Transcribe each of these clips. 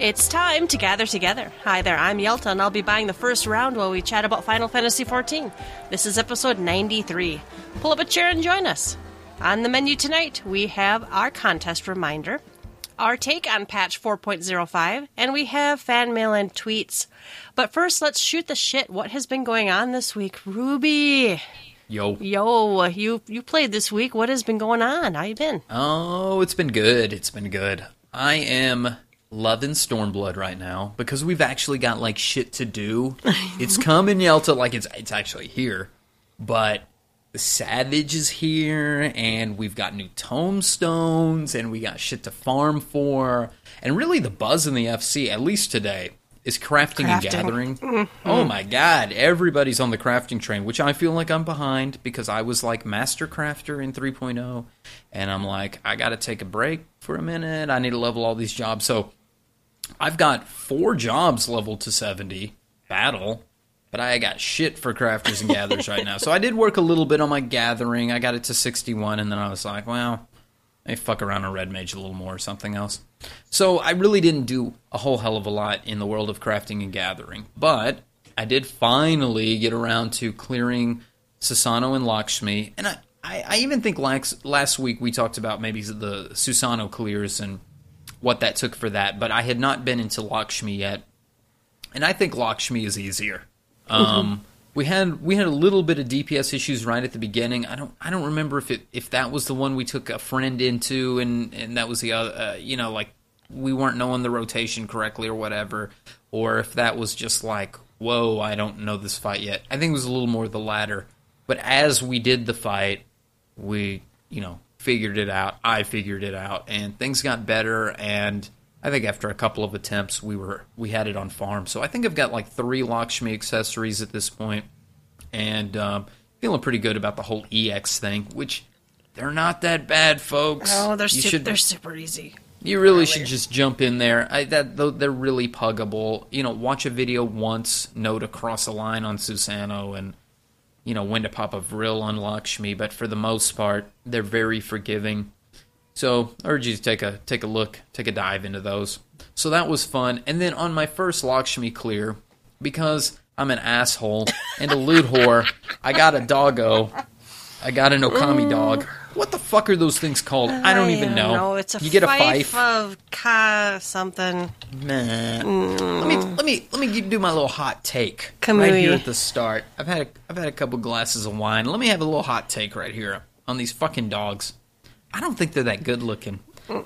It's time to gather together. Hi there, I'm Yelta, and I'll be buying the first round while we chat about Final Fantasy XIV. This is episode 93. Pull up a chair and join us. On the menu tonight, we have our contest reminder, our take on patch 4.05, and we have fan mail and tweets. But first, let's shoot the shit. What has been going on this week? Ruby. Yo. Yo, you you played this week. What has been going on? How you been? Oh, it's been good. It's been good. I am loving Stormblood right now because we've actually got like shit to do. it's coming Yelta like it's it's actually here. But the Savage is here and we've got new tomestones and we got shit to farm for. And really the buzz in the FC, at least today, is crafting, and Crafting. gathering. Mm-hmm. Oh my god, everybody's on the crafting train, which I feel like I'm behind because I was like master crafter in 3.0 and I'm like I got to take a break for a minute. I need to level all these jobs. So I've got four jobs leveled to 70 battle, but I got shit for crafters and gatherers right now. So I did work a little bit on my gathering. I got it to 61 and then I was like, well, I fuck around on red mage a little more or something else. So I really didn't do a whole hell of a lot in the world of crafting and gathering, but I did finally get around to clearing Susano and Lakshmi, and I, I, I even think last last week we talked about maybe the Susano clears and what that took for that, but I had not been into Lakshmi yet, and I think Lakshmi is easier. Um, we had we had a little bit of DPS issues right at the beginning. I don't I don't remember if it if that was the one we took a friend into, and and that was the other uh, you know like we weren't knowing the rotation correctly or whatever, or if that was just like whoa I don't know this fight yet. I think it was a little more the latter. But as we did the fight, we you know figured it out. I figured it out, and things got better. And I think after a couple of attempts, we were we had it on farm. So I think I've got like three Lakshmi accessories at this point, and um, feeling pretty good about the whole EX thing. Which they're not that bad, folks. Oh, they're su- should they're super easy. you really should just jump in there. I, that they're really puggable. You know, watch a video once, note to cross a line on Susano, and you know when to pop a vril on Lakshmi. But for the most part, they're very forgiving. So I urge you to take a take a look, take a dive into those. So that was fun. And then on my first Lakshmi clear, because I'm an asshole and a loot whore, I got a doggo. I got an Okami mm. dog. What the fuck are those things called? I don't even know. It's a you get a fife, of ka something. Nah. Let me mm. let me let me do my little hot take Kamuy. right here at the start. I've had a, I've had a couple glasses of wine. Let me have a little hot take right here on these fucking dogs. I don't think they're that good looking.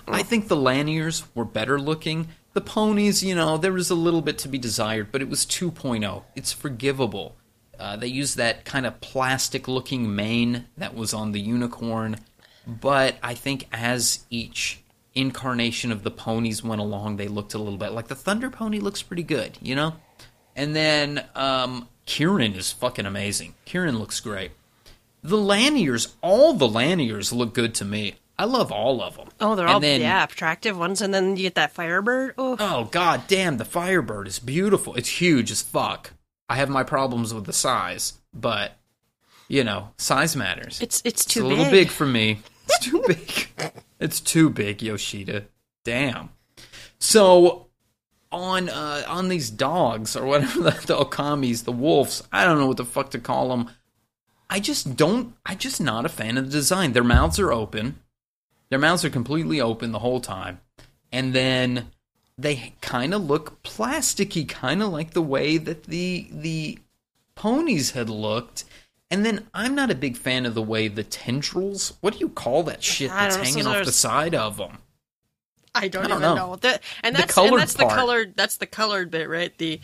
I think the Lanners were better looking. The ponies, you know, there was a little bit to be desired, but it was 2.0. It's forgivable. Uh, they used that kind of plastic looking mane that was on the unicorn, but I think as each incarnation of the ponies went along, they looked a little bit like the Thunder Pony looks pretty good, you know? And then um, Kirin is fucking amazing. Kirin looks great. The Lanners, all the Lanners look good to me. I love all of them. Oh, they're And all then- yeah attractive ones, and then you get that Firebird. Oh, Oh god damn, the Firebird is beautiful. It's huge as fuck. I have my problems with the size, but you know, size matters. it's it's It's too a little big. big for me. It's too big. it's too big, Yoshida. Damn. So on uh, on these dogs or whatever the, the okamis, the wolves, I don't know what the fuck to call them. I just don't. I just not a fan of the design. Their mouths are open. Their mouths are completely open the whole time, and then they kind of look plasticky, kind of like the way that the the ponies had looked. And then I'm not a big fan of the way the tendrils. What do you call that shit that's know, hanging off the side of them? I don't, I don't even know. know. That, and The that's colored and that's the part. colored that's the colored bit, right? The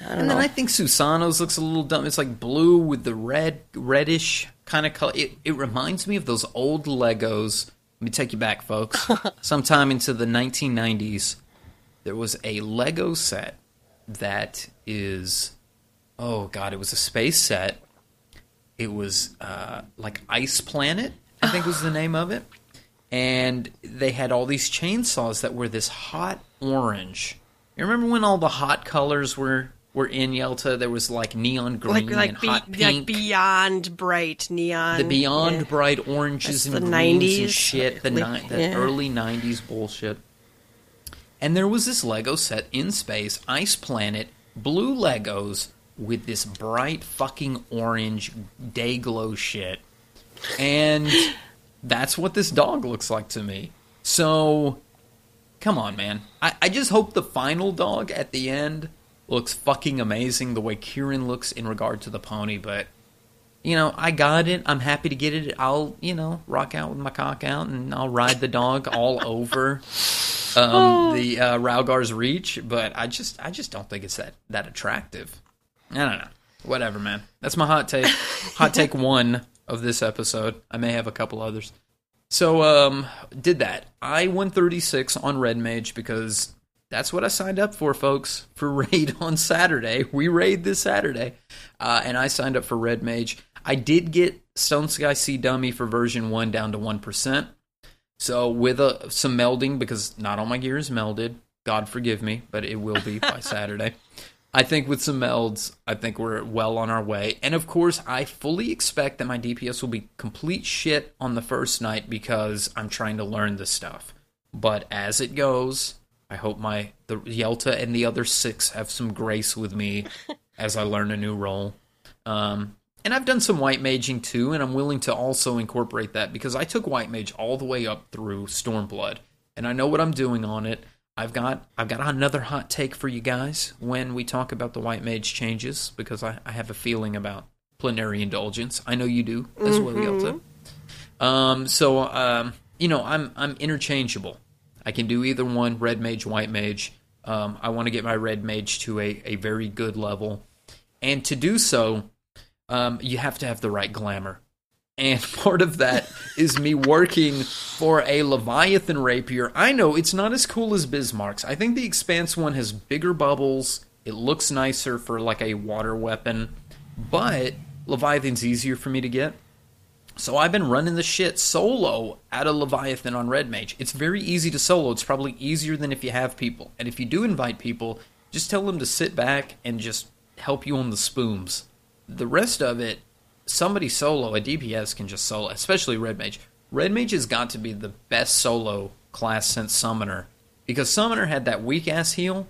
I don't And know. then I think Susano's looks a little dumb. It's like blue with the red, reddish kind of color. It, it reminds me of those old Legos. Let me take you back, folks. Sometime into the 1990s, there was a Lego set that is, oh god, it was a space set. It was uh, like Ice Planet, I think was the name of it. And they had all these chainsaws that were this hot orange. You remember when all the hot colors were were in Yalta? There was like neon green like like, and be, hot like beyond bright neon. the beyond yeah. bright oranges That's and the greens 90s, and shit. The, like, ni- the yeah. early '90s bullshit. And there was this Lego set in space, Ice Planet, blue Legos with this bright fucking orange day glow shit. And that's what this dog looks like to me. So, come on, man. I, I just hope the final dog at the end looks fucking amazing the way Kirin looks in regard to the pony, but you know, I got it. I'm happy to get it. I'll, you know, rock out with my cock out and I'll ride the dog all over um, oh. the uh, Rhalgr's reach, but I just I just don't think it's that that attractive. I don't know. Whatever, man. That's my hot take. hot take 1 of this episode. I may have a couple others. So um did that. I 136 on Red Mage because that's what I signed up for, folks, for raid on Saturday. We raid this Saturday, uh, and I signed up for Red Mage. I did get Stone Sky Sea Dummy for version one down to one percent. So with a, some melding, because not all my gear is melded. God forgive me, but it will be by Saturday. I think with some melds, I think we're well on our way. And of course, I fully expect that my DPS will be complete shit on the first night because I'm trying to learn this stuff. But as it goes, I hope my the Yelta and the other six have some grace with me as I learn a new role. Um, and I've done some white maging too, and I'm willing to also incorporate that because I took white mage all the way up through Stormblood, and I know what I'm doing on it. I've got I've got another hot take for you guys when we talk about the white mage changes because I, I have a feeling about plenary indulgence. I know you do as mm-hmm. well, Yelta. Um, so um, you know I'm I'm interchangeable. I can do either one, red mage, white mage. Um, I want to get my red mage to a, a very good level, and to do so, um, you have to have the right glamour. And part of that is me working for a Leviathan rapier. I know it's not as cool as Bismarck's. I think the Expanse one has bigger bubbles. It looks nicer for like a water weapon, but Leviathan's easier for me to get. So I've been running the shit solo out of Leviathan on Red Mage. It's very easy to solo. It's probably easier than if you have people. And if you do invite people, just tell them to sit back and just help you on the spoons. The rest of it, somebody solo, a DPS can just solo, especially Red Mage. Red Mage has got to be the best solo class since Summoner. Because Summoner had that weak ass heal,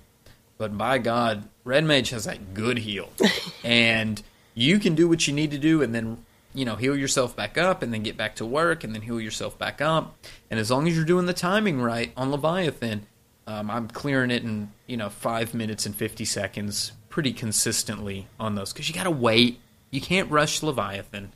but by God, Red Mage has that good heal. and you can do what you need to do and then you know, heal yourself back up and then get back to work and then heal yourself back up. And as long as you're doing the timing right on Leviathan, um, I'm clearing it in, you know, five minutes and 50 seconds pretty consistently on those because you got to wait. You can't rush Leviathan.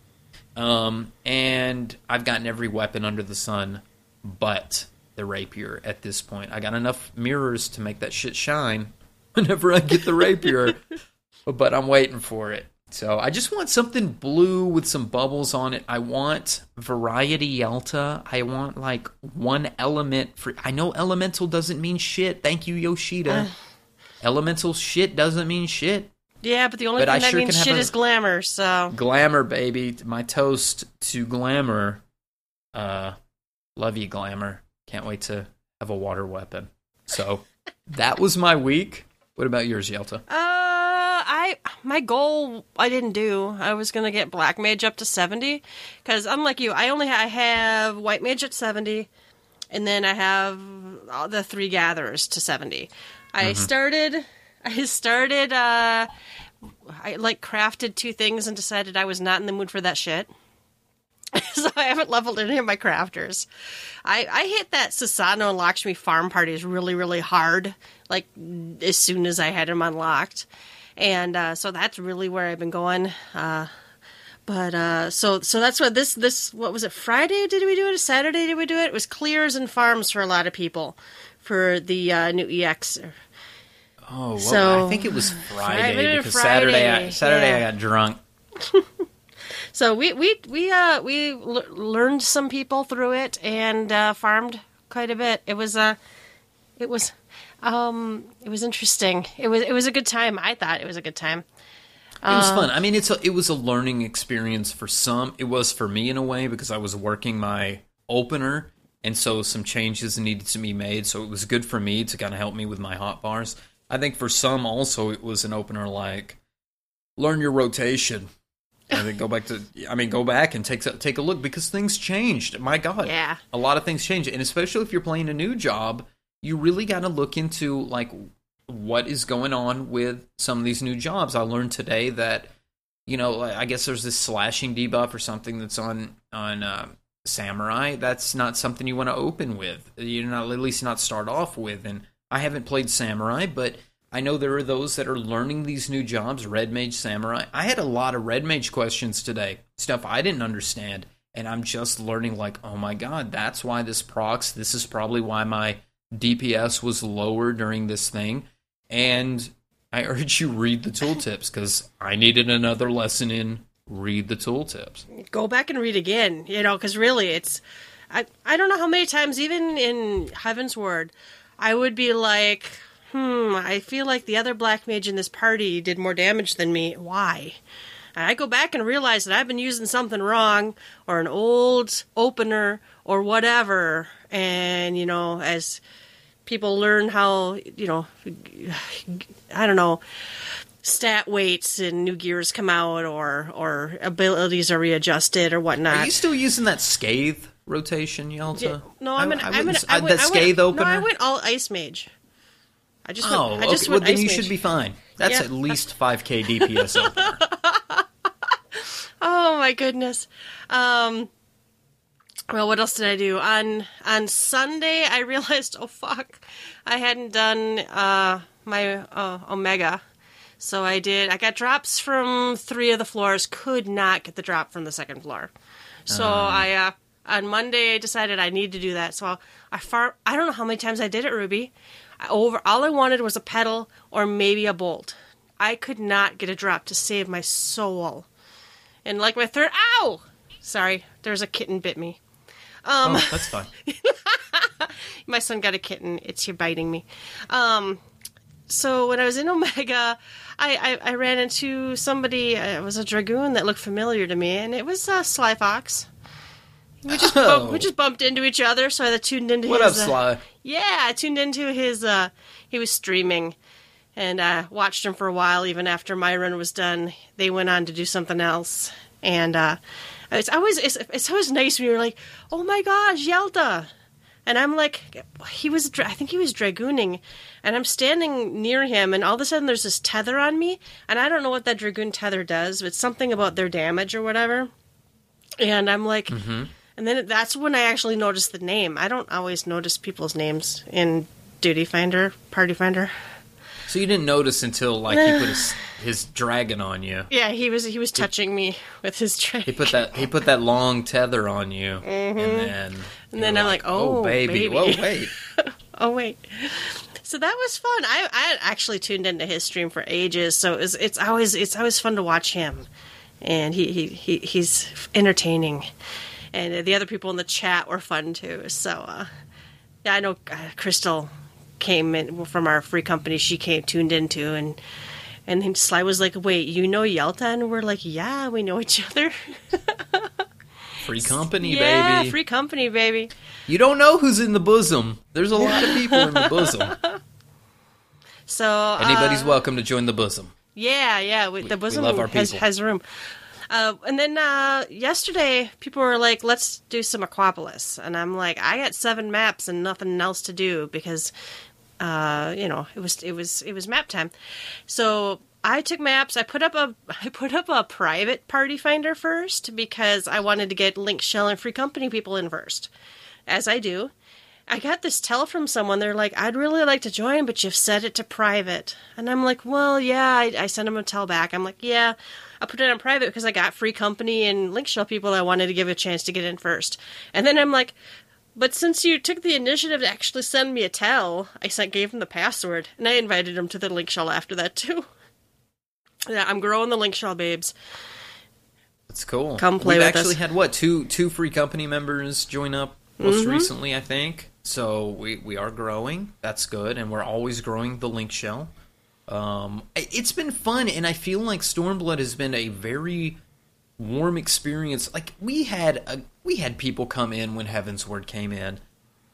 Um, and I've gotten every weapon under the sun but the rapier at this point. I got enough mirrors to make that shit shine whenever I get the rapier, but I'm waiting for it. So I just want something blue with some bubbles on it. I want variety Yelta. I want like one element for. I know elemental doesn't mean shit. Thank you, Yoshida. Elemental shit doesn't mean shit. Yeah, but the only but thing I that sure means shit is glamour. So glamour, baby. My toast to glamour. Uh, love you, glamour. Can't wait to have a water weapon. So that was my week. What about yours, Yelta? Uh, I my goal I didn't do. I was gonna get black mage up to seventy because unlike you, I only ha- I have white mage at seventy, and then I have the three gatherers to 70 mm-hmm. I started. I started. uh I like crafted two things and decided I was not in the mood for that shit. so I haven't leveled any of my crafters. I, I hit that Susano and Lakshmi farm parties really, really hard, like as soon as I had them unlocked and uh, so that's really where I've been going. Uh, but uh, so so that's what this this what was it Friday? Did we do it? Saturday did we do it? It was clears and farms for a lot of people for the uh, new EX. Oh, well, so I think it was Friday, Friday because Friday, Saturday I, Saturday yeah. I got drunk. so we we we uh we l- learned some people through it and uh, farmed quite a bit. It was uh it was um, it was interesting. It was it was a good time. I thought it was a good time. It was fun. I mean, it's a, it was a learning experience for some. It was for me in a way because I was working my opener, and so some changes needed to be made. So it was good for me to kind of help me with my hot bars. I think for some also it was an opener like learn your rotation. And then go back to, I mean, go back and take take a look because things changed. My God, yeah, a lot of things changed, and especially if you're playing a new job, you really got to look into like what is going on with some of these new jobs. I learned today that you know, I guess there's this slashing debuff or something that's on on uh, samurai. That's not something you want to open with. You're not at least not start off with. And I haven't played samurai, but I know there are those that are learning these new jobs, red mage, samurai. I had a lot of red mage questions today, stuff I didn't understand, and I'm just learning like, oh my god, that's why this procs. This is probably why my DPS was lower during this thing, and I urge you read the tooltips because I needed another lesson in read the tooltips. Go back and read again, you know, because really it's. I, I don't know how many times, even in Heavensward, I would be like, hmm, I feel like the other black mage in this party did more damage than me. Why? And I go back and realize that I've been using something wrong or an old opener or whatever. And, you know, as people learn how you know i don't know stat weights and new gears come out or or abilities are readjusted or whatnot are you still using that scathe rotation yeah, no i'm an, I, am an, I went, that scathe I went, opener no i went all ice mage i just went, oh I just okay. well then you mage. should be fine that's yeah. at least 5k dps opener oh my goodness um well, what else did I do on on Sunday? I realized, oh fuck, I hadn't done uh, my uh, Omega, so I did. I got drops from three of the floors. Could not get the drop from the second floor, so um. I uh, on Monday I decided I need to do that. So I far I don't know how many times I did it, Ruby. I, over all I wanted was a pedal or maybe a bolt. I could not get a drop to save my soul. And like my third, ow! Sorry, there's a kitten bit me. Um, oh, that's fine. my son got a kitten. It's here biting me. Um, so when I was in Omega, I, I, I ran into somebody. Uh, it was a dragoon that looked familiar to me, and it was uh, Sly Fox. We just oh. bumped, we just bumped into each other, so I tuned into what his. What up, Sly? Uh, yeah, I tuned into his. Uh, he was streaming, and I watched him for a while. Even after my run was done, they went on to do something else, and uh, it's always it's, it's always nice when you're like, oh my gosh, Yelta, and I'm like, he was I think he was dragooning, and I'm standing near him, and all of a sudden there's this tether on me, and I don't know what that dragoon tether does, but something about their damage or whatever, and I'm like. Mm-hmm. And then that's when I actually noticed the name. I don't always notice people's names in Duty Finder, Party Finder. So you didn't notice until like he put his his dragon on you. Yeah, he was he was touching he, me with his dragon. He put that he put that long tether on you, mm-hmm. and then and then I'm like, oh, oh baby. baby, whoa, wait, oh wait. So that was fun. I I actually tuned into his stream for ages, so it's it's always it's always fun to watch him, and he he, he he's entertaining, and the other people in the chat were fun too. So uh, yeah, I know uh, Crystal came in from our free company. She came tuned into and and then Sly was like, "Wait, you know Yelta?" And we're like, "Yeah, we know each other." free company, yeah, baby. free company, baby. You don't know who's in the bosom. There's a lot of people in the bosom. So anybody's uh, welcome to join the bosom. Yeah, yeah. We, the bosom has, has room. Uh, and then uh, yesterday, people were like, "Let's do some Aquapolis," and I'm like, "I got seven maps and nothing else to do because uh, you know, it was it was it was map time. So I took maps. I put up a I put up a private party finder first because I wanted to get Link Shell and Free Company people in first, as I do. I got this tell from someone. They're like, "I'd really like to join, but you've set it to private." And I'm like, "Well, yeah." I, I sent them a tell back. I'm like, "Yeah." I put it on private because I got free company and link shell people I wanted to give a chance to get in first. And then I'm like, but since you took the initiative to actually send me a tell, I sent gave him the password, and I invited him to the link shell after that too. yeah, I'm growing the link shell, babes. That's cool. Come play We've with actually us. had what two two free company members join up most mm-hmm. recently, I think. So we we are growing. That's good, and we're always growing the link shell. Um, it's been fun, and I feel like Stormblood has been a very warm experience. Like we had a, we had people come in when Heavensward came in,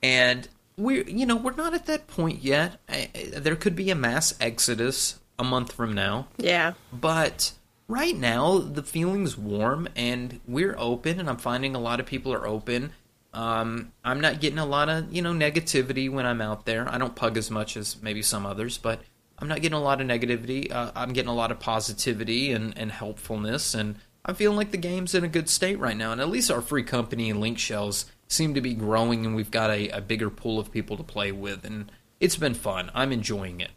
and we're you know we're not at that point yet. I, there could be a mass exodus a month from now. Yeah, but right now the feeling's warm, and we're open, and I'm finding a lot of people are open. Um, I'm not getting a lot of you know negativity when I'm out there. I don't pug as much as maybe some others, but I'm not getting a lot of negativity. Uh, I'm getting a lot of positivity and, and helpfulness, and I'm feeling like the game's in a good state right now. And at least our free company and link shells seem to be growing, and we've got a, a bigger pool of people to play with, and it's been fun. I'm enjoying it.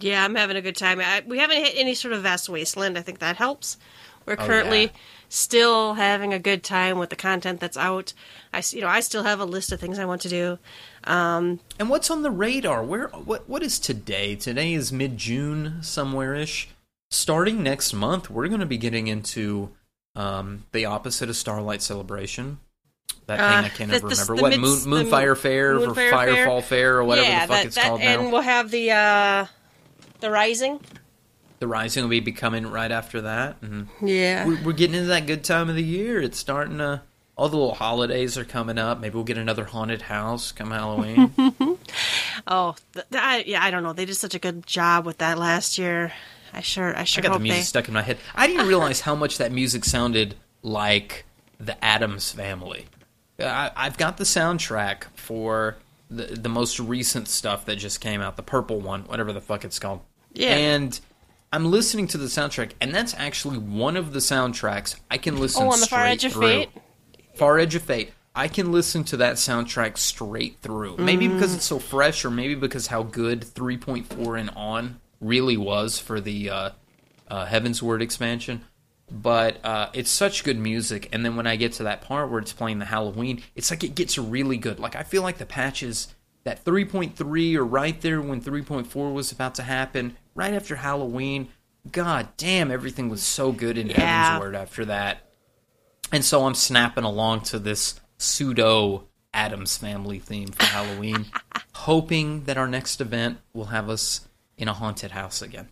Yeah, I'm having a good time. I, we haven't hit any sort of vast wasteland. I think that helps. We're Oh, currently yeah. still having a good time with the content that's out. I, you know, I still have a list of things I want to do. And what's on the radar? Where what what is today? Today is mid June somewhere ish. Starting next month, we're going to be getting into um, the opposite of Starlight Celebration. That thing Uh, I can't ever remember. the what mids- Moon Moonfire Fair or Moonfire Fair? Firefall Fair or whatever yeah, the fuck that, it's that, called and now. we'll have the uh, the Rising. the Rising will be coming right after that. And Yeah, we're, we're getting into that good time of the year. It's starting to. All the little holidays are coming up. Maybe we'll get another haunted house come Halloween. Oh, th- I, yeah. I don't know. They did such a good job with that last year. I sure, I sure. I got the music they. stuck in my head. I didn't realize how much that music sounded like the Addams Family. I, I've got the soundtrack for the the most recent stuff that just came out, the purple one, whatever the fuck it's called. Yeah. And I'm listening to the soundtrack, and that's actually one of the soundtracks I can listen. Oh, on the far edge of through. fate. Far Edge of Fate. I can listen to that soundtrack straight through. Maybe Mm. because it's so fresh, or maybe because how good 3.4 and on really was for the uh, uh, Heavensward expansion. But uh, it's such good music, and then when I get to that part where it's playing the Halloween, it's like it gets really good. Like I feel like the patches that 3.3 or right there when 3.4 was about to happen, right after Halloween. God damn, everything was so good in Yeah. Heavensward after that. And so I'm snapping along to this pseudo Addams family theme for Halloween, hoping that our next event will have us in a haunted house again.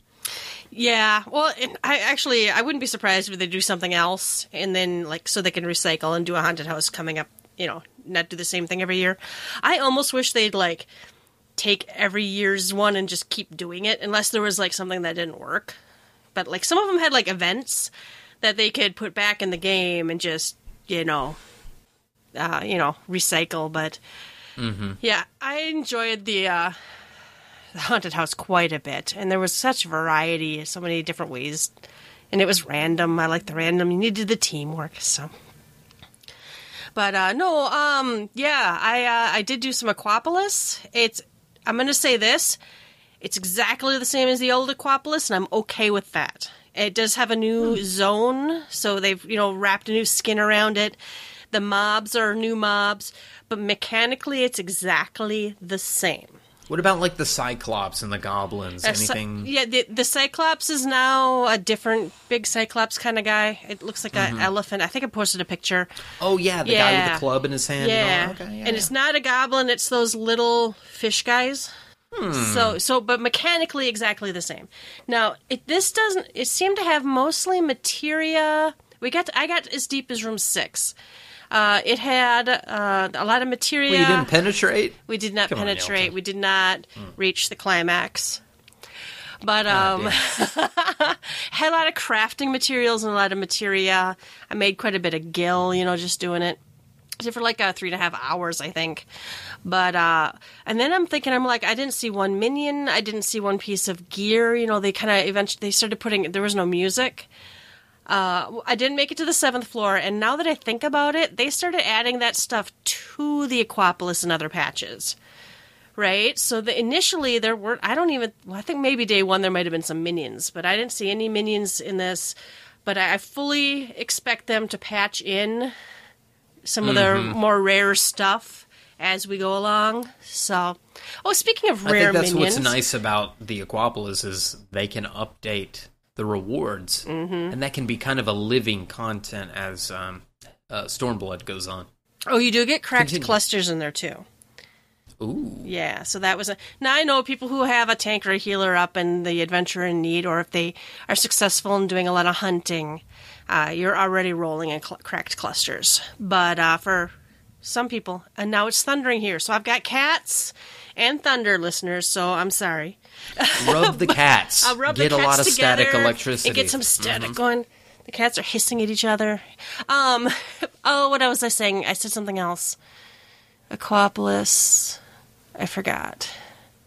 Yeah, well, and I actually I wouldn't be surprised if they do something else, and then like so they can recycle and do a haunted house coming up. You know, not do the same thing every year. I almost wish they'd like take every year's one and just keep doing it, unless there was like something that didn't work. But like some of them had like events that they could put back in the game and just you know, uh, you know, recycle. But yeah, I enjoyed the. uh the haunted house quite a bit, and there was such variety, so many different ways, and it was random. I like the random. You needed the teamwork, so. But uh, no, um, yeah, I uh, I did do some Aquapolis. It's I'm gonna say this, it's exactly the same as the old Aquapolis, and I'm okay with that. It does have a new zone, so they've you know wrapped a new skin around it. The mobs are new mobs, but mechanically, it's exactly the same. What about like the Cyclops and the goblins? Cy- Anything? yeah, the, the Cyclops is now a different big Cyclops kind of guy. It looks like Mm-hmm. an elephant. I think I posted a picture. Oh yeah, the guy with the club in his hand. Yeah. And? Okay, yeah, and it's not a goblin. It's those little fish guys. Hmm. So, so, but mechanically exactly the same. Now, it this doesn't. It seemed to have mostly materia. We got. I got as deep as room six. Uh, it had uh, a lot of materia. Well, you didn't penetrate. We did not Come penetrate. Yelton. we did not reach the climax. But God um, had a lot of crafting materials and a lot of materia. I made quite a bit of gill, you know, just doing it. Did for like uh, three and a half hours, I think. But uh, and then I'm thinking, I'm like, I didn't see one minion. I didn't see one piece of gear. You know, they kind of eventually they started putting. There was no music. Uh, I didn't make it to the seventh floor, and now that I think about it, they started adding that stuff to the Aquapolis and other patches. Right? So the initially there were I don't even well, I think maybe day one there might have been some minions, but I didn't see any minions in this. But I, I fully expect them to patch in some of the more rare stuff as we go along. So Oh, speaking of I rare think that's minions. what's nice about the Aquapolis is they can update the rewards, Mm-hmm. and that can be kind of a living content as um, uh, Stormblood goes on. Oh, you do get cracked Continue. clusters in there too. Ooh, Yeah, so that was a. Now I know people who have a tank or a healer up in the adventure in need, or if they are successful in doing a lot of hunting, uh, you're already rolling in cl- cracked clusters. But uh, for some people, and now it's thundering here, so I've got cats and thunder listeners. So I'm sorry. rub the cats. I'll rub Get the a lot of together static electricity. and get some static going. The cats are hissing at each other. Um, oh, what was I saying? I said something else. Aquapolis. I forgot.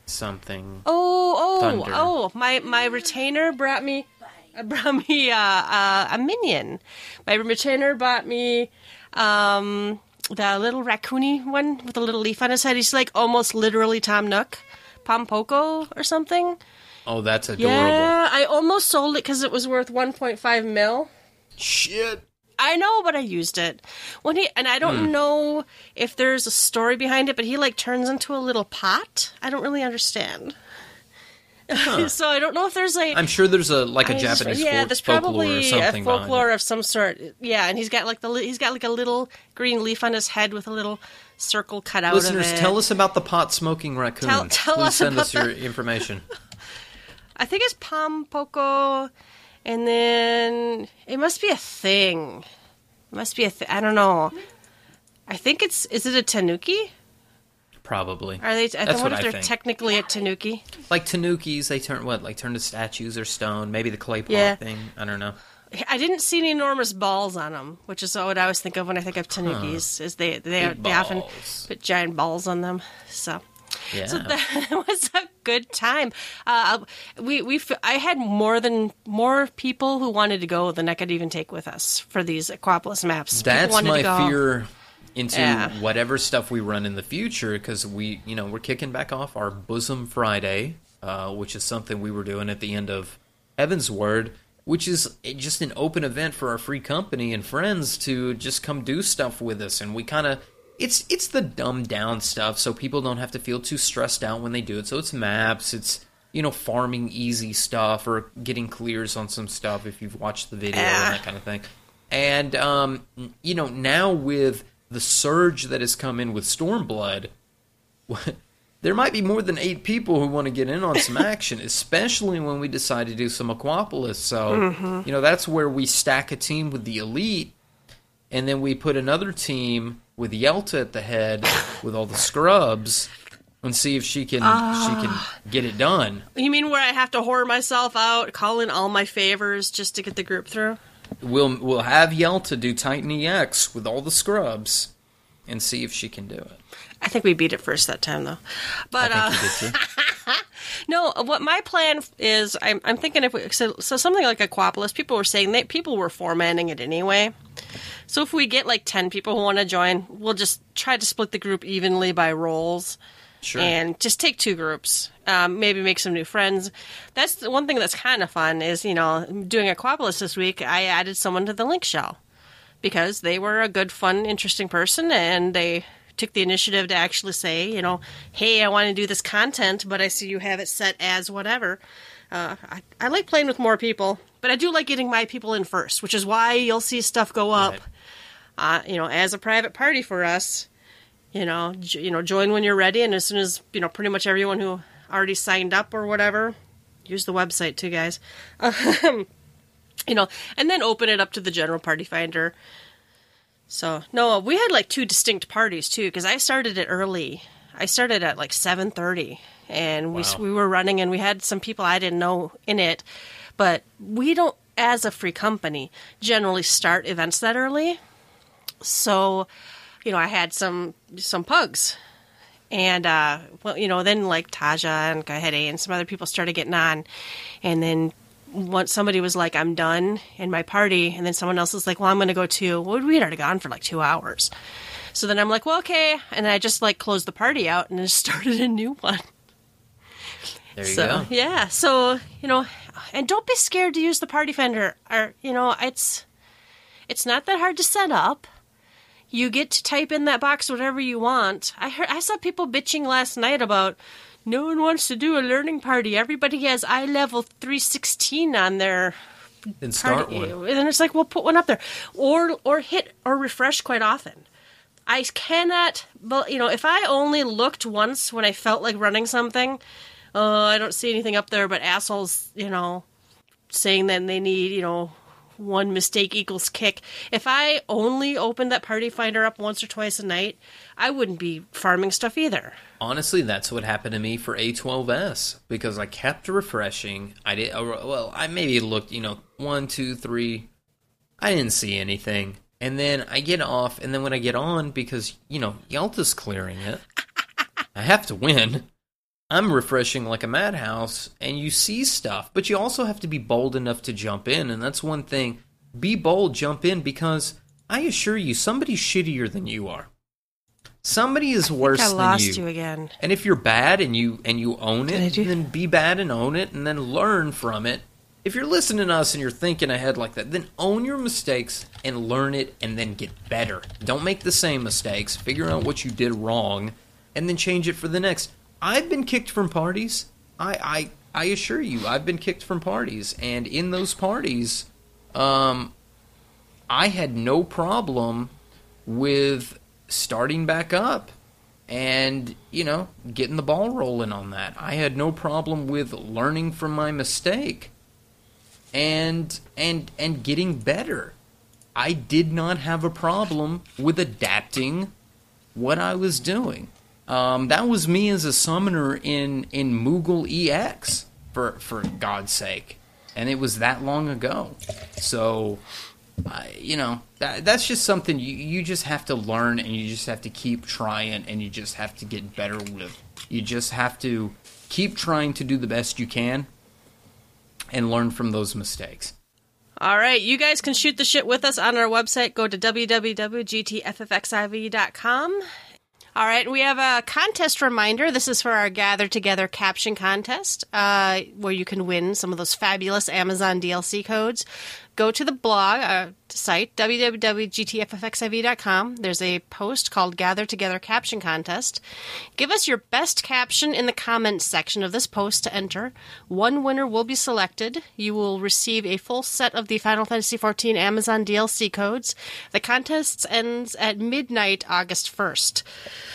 Something. Oh, oh, Thunder. oh! My my retainer brought me brought me uh, uh, a minion. My retainer bought me um, the little raccoony one with a little leaf on his head. He's like almost literally Tom Nook, Pompoko or something. Oh, that's adorable. Yeah, I almost sold it because it was worth 1.5 mil. Shit. I know, but I used it when he and I don't Hmm. know if there's a story behind it, but he like turns into a little pot. I don't really understand. so I don't know if there's a I'm sure there's a like a I just- Japanese yeah, folk- there's folklore probably or a folklore of some sort. Yeah, and he's got like the he's got like a little green leaf on his head with a little circle cut out Listeners, of it. tell us about the pot smoking raccoon. Tell- tell Please us send us your information. I think it's Pompoko, and then it must be a thing. It must be a thing. I don't know. I think it's is it a tanuki? Probably. Are they? I That's wonder what if they're think. technically a tanuki. like tanukis, they turn what? Like turn to statues or stone? Maybe the clay pot Yeah. thing. I don't know. I didn't see any enormous balls on them, which is what I always think of when I think of tanukis. Is they they, they often put giant balls on them. So. Yeah. So that was a good time. Uh, we we f- I had more than more people who wanted to go than I could even take with us for these Aquapolis maps. That's wanted to my go. fear into Yeah. whatever stuff we run in the future because we, you know, we're kicking back off our Bosom Friday, uh, which is something we were doing at the end of Heavensward, which is just an open event for our free company and friends to just come do stuff with us, and we kind of. It's it's the dumbed down stuff, so people don't have to feel too stressed out when they do it. So it's maps, it's you know farming easy stuff or getting clears on some stuff if you've watched the video Yeah. and that kind of thing. And um, you know, now with the surge that has come in with Stormblood, there might be more than eight people who want to get in on some action, especially when we decide to do some Aquapolis. So, mm-hmm. you know, that's where we stack a team with the elite, and then we put another team with Yelta at the head with all the scrubs. And see if she can she can ah. get it done. You mean where I have to whore myself out, call in all my favors just to get the group through? We'll we'll have Yelta do Titan EX with all the scrubs, and see if she can do it. I think we beat it first that time though. But I uh, you did. No, what my plan is, I'm, I'm thinking if we, so, so something like Aquapolis, people were saying that people were formatting it anyway. So if we get like 10 people who want to join, we'll just try to split the group evenly by roles. Sure. And just take two groups, um, maybe make some new friends. That's the one thing that's kind of fun is, you know, doing Aquapolis this week, I added someone to the link shell because they were a good, fun, interesting person and they took the initiative to actually say, you know, hey, I want to do this content, but I see you have it set as whatever. Uh, I, I like playing with more people, but I do like getting my people in first, which is why you'll see stuff go up, Right. uh, you know, as a private party for us. You know, j- you know, join when you're ready, and as soon as you know, pretty much everyone who already signed up or whatever, use the website too, guys. Um, you know, and then open it up to the general party finder. So no, we had like two distinct parties too, because I started it early. I started at like seven thirty, and we we were running, and we had some people I didn't know in it, but we don't, as a free company, generally start events that early. So, you know, I had some some pugs, and uh, well, you know, then like Taja and Kahede and some other people started getting on, and then once somebody was like, "I'm done," in my party, and then someone else was like, "Well, I'm going to go too." Well, we had already gone for like two hours, so then I'm like, "Well, okay," and I just like closed the party out and just started a new one. There you so go. yeah, so you know, and don't be scared to use the party finder. Or you know, it's it's not that hard to set up. You get to type in that box whatever you want. I heard I saw people bitching last night about no one wants to do a learning party. Everybody has eye level three sixteen on their Then start party. one. And it's like, well, put one up there, or or hit or refresh quite often. I cannot, but you know, if I only looked once when I felt like running something, uh, I don't see anything up there but assholes, you know, saying that they need, you know, one mistake equals kick. If I only opened that party finder up once or twice a night, I wouldn't be farming stuff either. Honestly, that's what happened to me for A12S because I kept refreshing. I did uh, well. I maybe looked, you know, one, two, three, I didn't see anything. And then I get off, and then when I get on, because, you know, Yelta's clearing it, I have to win. I'm refreshing like a madhouse, and you see stuff, but you also have to be bold enough to jump in, and that's one thing. Be bold, jump in, because I assure you, somebody's shittier than you are. Somebody is worse than you are. I than lost you. you again. And if you're bad and you and you own it, then be bad and own it, and then learn from it. If you're listening to us and you're thinking ahead like that, then own your mistakes and learn it, and then get better. Don't make the same mistakes. Figure out what you did wrong, and then change it for the next. I've been kicked from parties. I I, I assure you, I've been kicked from parties, and in those parties, um, I had no problem with starting back up and you know getting the ball rolling on that. I had no problem with learning from my mistake and and and getting better. I did not have a problem with adapting what i was doing um, that was me as a summoner in in moogle ex for for god's sake and it was that long ago so you know that that's just something you you just have to learn and you just have to keep trying and you just have to get better with. You just have to keep trying to do the best you can and learn from those mistakes. All right, you guys can shoot the shit with us on our website. Go to www.gtffxiv.com. All right, we have a contest reminder. This is for our Gather Together caption contest, uh, where you can win some of those fabulous Amazon DLC codes. Go to the blog uh, site, www.gtffxiv.com. There's a post called Gather Together Caption Contest. Give us your best caption in the comments section of this post to enter. One winner will be selected. You will receive a full set of the Final Fantasy XIV Amazon DLC codes. The contest ends at midnight, August 1st.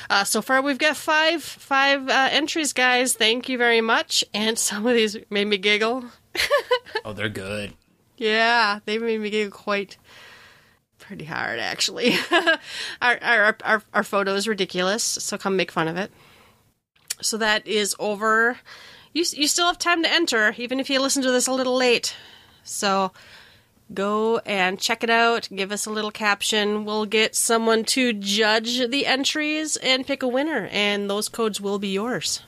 Uh, so far, we've got five five uh, entries, guys. Thank you very much. And some of these made me giggle. Oh, they're good. Yeah, they made me giggle quite pretty hard, actually. our, our our our photo is ridiculous, so come make fun of it. So that is over. You you still have time to enter, even if you listen to this a little late. So go and check it out. Give us a little caption. We'll get someone to judge the entries and pick a winner, and those codes will be yours.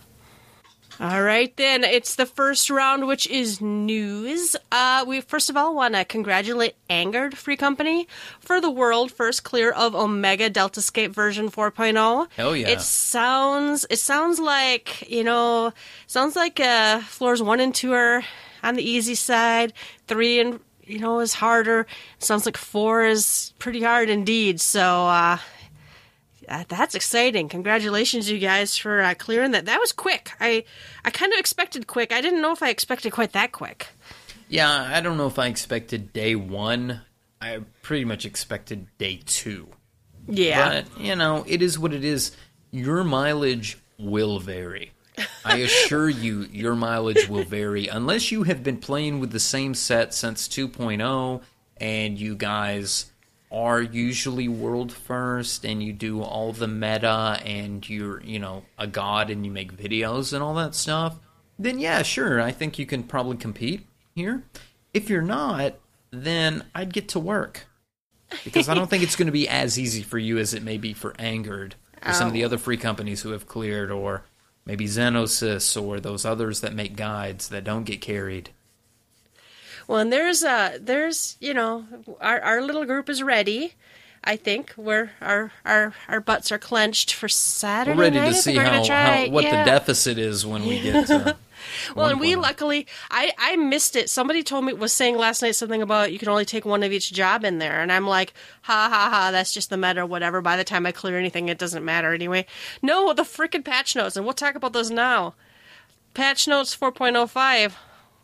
All right, then it's the first round, which is news. Uh, we first of all want to congratulate Angered Free Company for the world first clear of Omega Deltascape version 4.0. Hell yeah. It sounds it sounds like you know sounds like uh, floors one and two are on the easy side. Three and you know is harder. Sounds like four is pretty hard indeed. So. uh uh, that's exciting. Congratulations, you guys, for uh, clearing that. That was quick. I I kind of expected quick. I didn't know if I expected quite that quick. Yeah, I don't know if I expected day one. I pretty much expected day two. Yeah. But, you know, it is what it is. Your mileage will vary. I assure you, your mileage will vary unless you have been playing with the same set since 2.0 and you guys are usually world first and you do all the meta and you're, you know, a god and you make videos and all that stuff. Then, yeah, sure, I think you can probably compete here. If you're not, then I'd get to work because I don't think it's going to be as easy for you as it may be for Angered or some of the oh. other free companies who have cleared, or maybe Xenosys or those others that make guides that don't get carried. Well, and there's uh there's you know our our little group is ready. I think we're our our our butts are clenched for Saturday We're ready night. To see how, how what yeah. the deficit is when we get to. Well, and we luckily, I I missed it. Somebody told me was saying last night something about you can only take one of each job in there, and I'm like, ha ha ha, that's just the meta, whatever. By the time I clear anything, it doesn't matter anyway. No, the freaking patch notes, and we'll talk about those now. Patch notes 4.05.